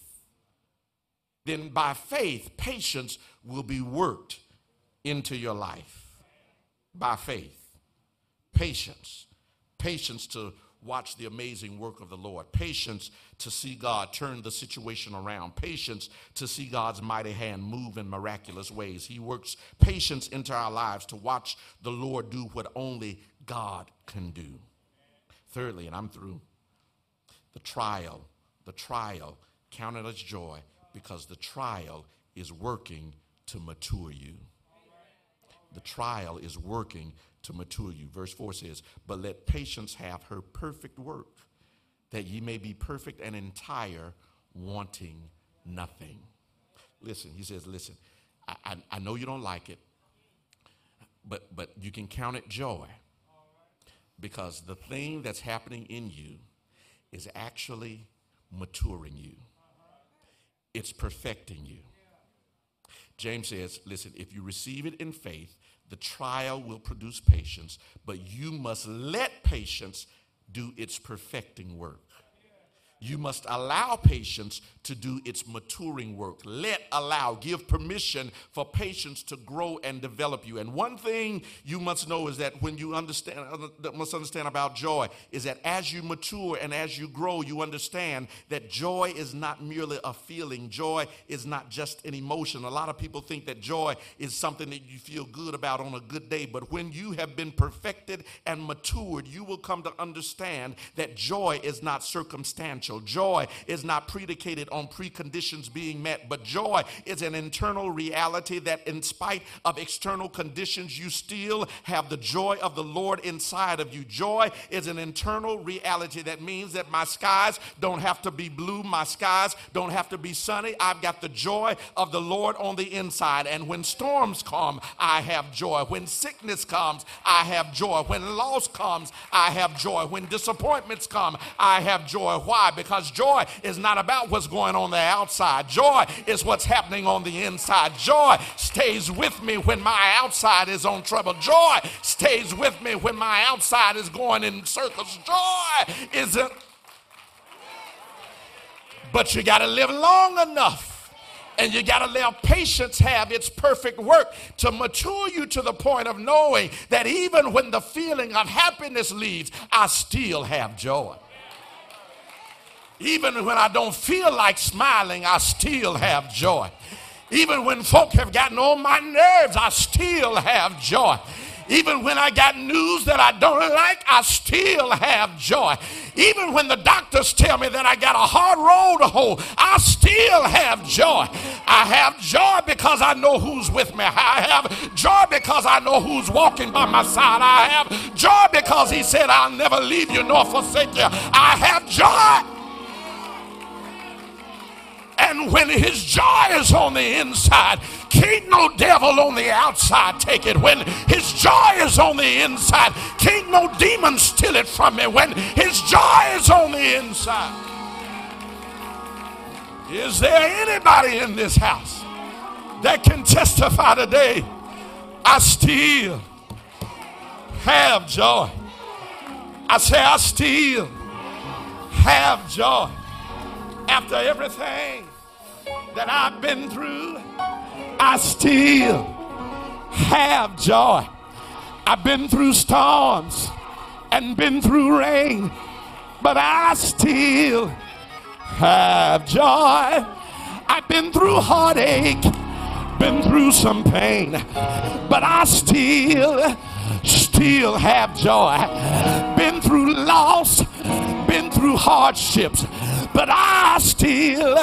then by faith, patience will be worked into your life by faith. Patience. Patience to watch the amazing work of the Lord. Patience to see God turn the situation around. Patience to see God's mighty hand move in miraculous ways. He works patience into our lives to watch the Lord do what only God can do. Thirdly, and I'm through, the trial, the trial, count it as joy because the trial is working to mature you the trial is working to mature you. Verse 4 says, But let patience have her perfect work, that ye may be perfect and entire, wanting nothing. Listen, he says, Listen, I, I, I know you don't like it, but, but you can count it joy because the thing that's happening in you is actually maturing you, it's perfecting you. James says, listen, if you receive it in faith, the trial will produce patience, but you must let patience do its perfecting work. You must allow patience to do its maturing work. Let, allow, give permission for patience to grow and develop you. And one thing you must know is that when you understand, uh, must understand about joy, is that as you mature and as you grow, you understand that joy is not merely a feeling. Joy is not just an emotion. A lot of people think that joy is something that you feel good about on a good day. But when you have been perfected and matured, you will come to understand that joy is not circumstantial. Joy is not predicated on preconditions being met, but joy is an internal reality that, in spite of external conditions, you still have the joy of the Lord inside of you. Joy is an internal reality that means that my skies don't have to be blue, my skies don't have to be sunny. I've got the joy of the Lord on the inside. And when storms come, I have joy. When sickness comes, I have joy. When loss comes, I have joy. When disappointments come, I have joy. Why? Because joy is not about what's going on the outside. Joy is what's happening on the inside. Joy stays with me when my outside is on trouble. Joy stays with me when my outside is going in circles. Joy isn't. But you got to live long enough and you got to let patience have its perfect work to mature you to the point of knowing that even when the feeling of happiness leaves, I still have joy. Even when I don't feel like smiling, I still have joy. Even when folk have gotten on my nerves, I still have joy. Even when I got news that I don't like, I still have joy. Even when the doctors tell me that I got a hard road to hold, I still have joy. I have joy because I know who's with me. I have joy because I know who's walking by my side. I have joy because he said, I'll never leave you nor forsake you. I have joy. And when his joy is on the inside, can't no devil on the outside take it. When his joy is on the inside, can't no demon steal it from me. When his joy is on the inside. Is there anybody in this house that can testify today? I still have joy. I say, I still have joy after everything that I've been through, I still have joy. I've been through storms and been through rain, but I still have joy. I've been through heartache, been through some pain, but I still, still have joy. Been through loss, been through hardships, but I still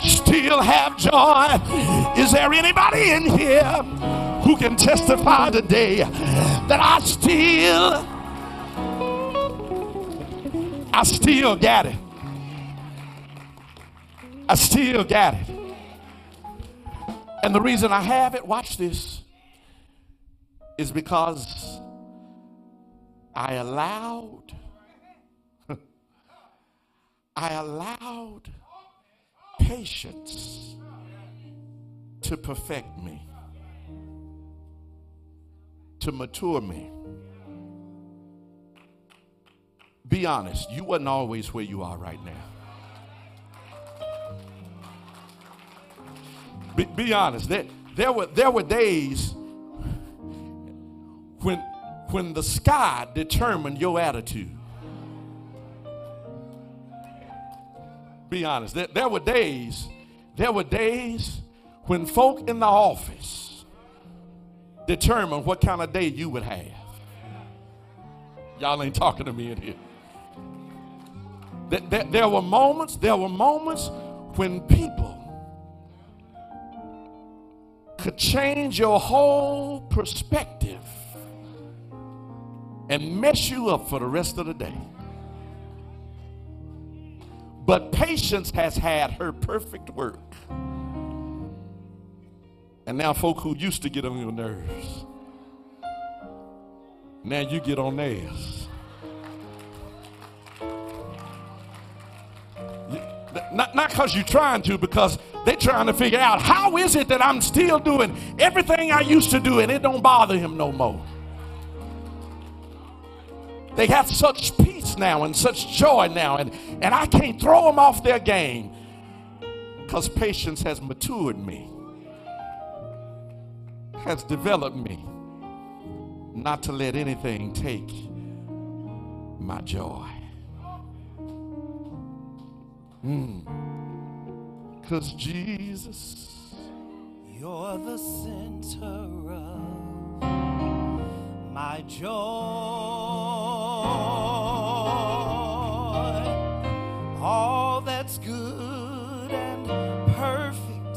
still have joy. Is there anybody in here who can testify today that I still, I still got it? I still got it. And the reason I have it, watch this, is because I allowed, I allowed patience to perfect me, to mature me. Be honest, you wasn't always where you are right now. Be, be honest, there, there, were, there were days when, when the sky determined your attitude. Be honest. There, there were days, there were days when folk in the office determined what kind of day you would have. Y'all ain't talking to me in here. There, there, there were moments, there were moments when people could change your whole perspective and mess you up for the rest of the day. But patience has had her perfect work. And now, folk who used to get on your nerves, now you get on theirs. Not not because you're trying to, because they're trying to figure out how is it that I'm still doing everything I used to do and it don't bother him no more. They have such peace now and such joy now, and, and I can't throw them off their game because patience has matured me, has developed me not to let anything take my joy. Hmm. Because Jesus, You're the center of my joy. All that's good and perfect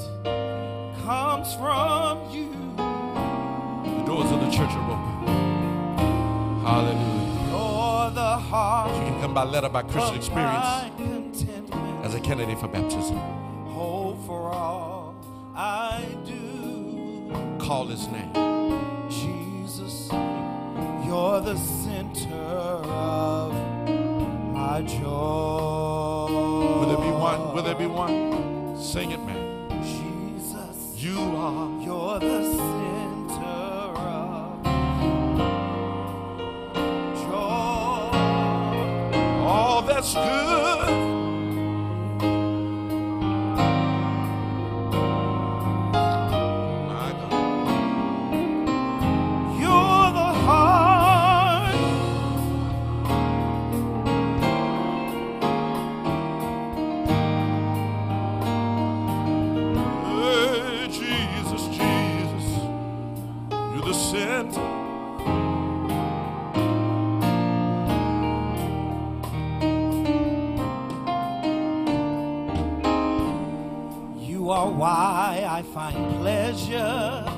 comes from you. the doors of the church are open. Hallelujah. You're the heart You can come by letter by Christian experience as a candidate for baptism. Hope for all I do. Call his name. Jesus, you're the center of my joy. Will there be one? Will there be one? Sing it, man. Jesus, You are. you're the center of joy. all that's good. Find pleasure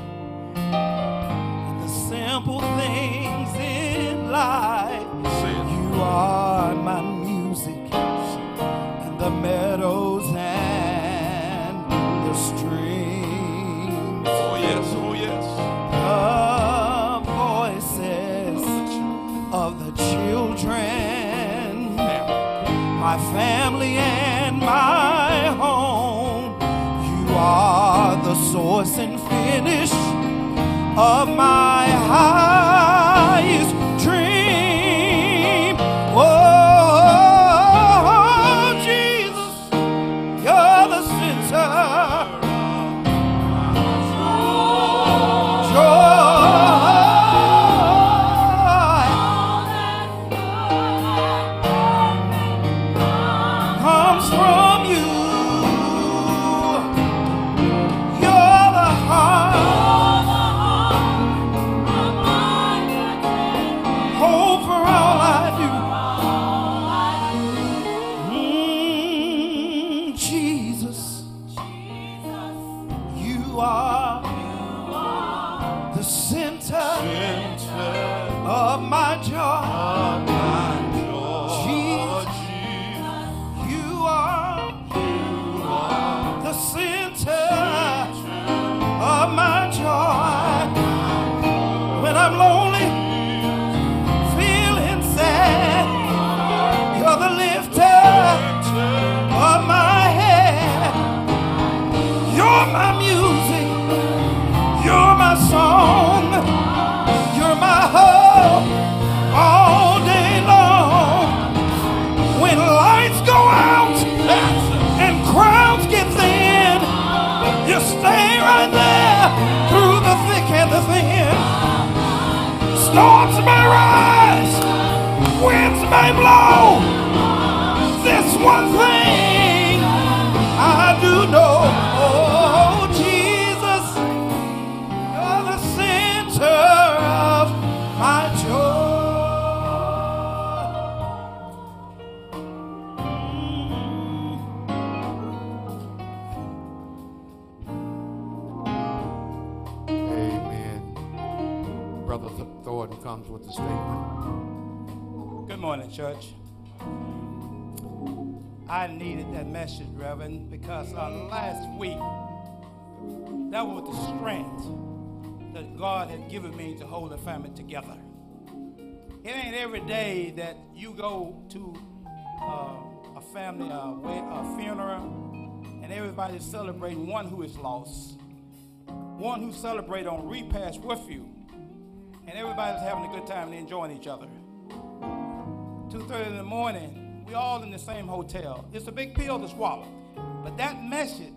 with the statement. Good morning, church. I needed that message, Reverend, because uh, last week, that was the strength that God had given me to hold the family together. It ain't every day that you go to uh, a family uh, uh, funeral, and everybody's celebrating one who is lost, one who celebrated on repast with you, and everybody's having a good time and enjoying each other. 2.30 in the morning, we all in the same hotel. It's a big pill to swallow, but that message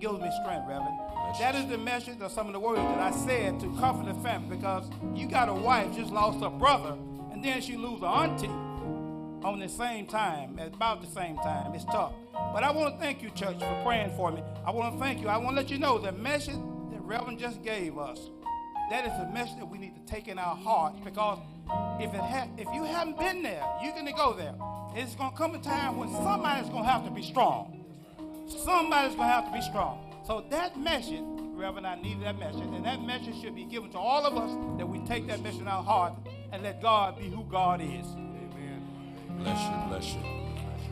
gives me strength, Reverend. That is the message of some of the words that I said to comfort the family because you got a wife just lost her brother, and then she lose her auntie on the same time, at about the same time. It's tough. But I want to thank you, church, for praying for me. I want to thank you. I want to let you know the message that Reverend just gave us. That is a message that we need to take in our hearts because if it ha- if you haven't been there, you're going to go there. It's going to come a time when somebody's going to have to be strong. Somebody's going to have to be strong. So that message, Reverend, I need that message, and that message should be given to all of us that we take that message in our heart and let God be who God is. Amen. Bless you, bless you.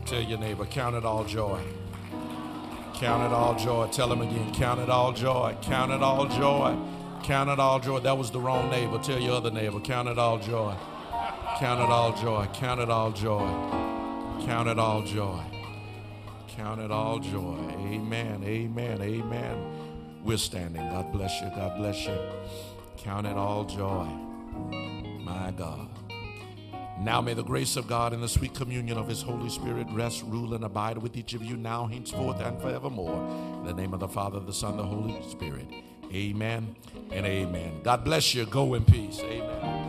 Tell your neighbor, count it all joy. Count it all joy. Tell him again, count it all joy. Count it all joy. Count it all joy. That was the wrong neighbor. Tell your other neighbor, count it all joy. Count it all joy. Count it all joy. Count it all joy. Count it all joy. Amen. Amen. Amen. We're standing. God bless you. God bless you. Count it all joy. My God. Now may the grace of God and the sweet communion of His Holy Spirit rest, rule, and abide with each of you now, henceforth, and forevermore. In the name of the Father, the Son, the Holy Spirit. Amen and amen. God bless you. Go in peace. Amen.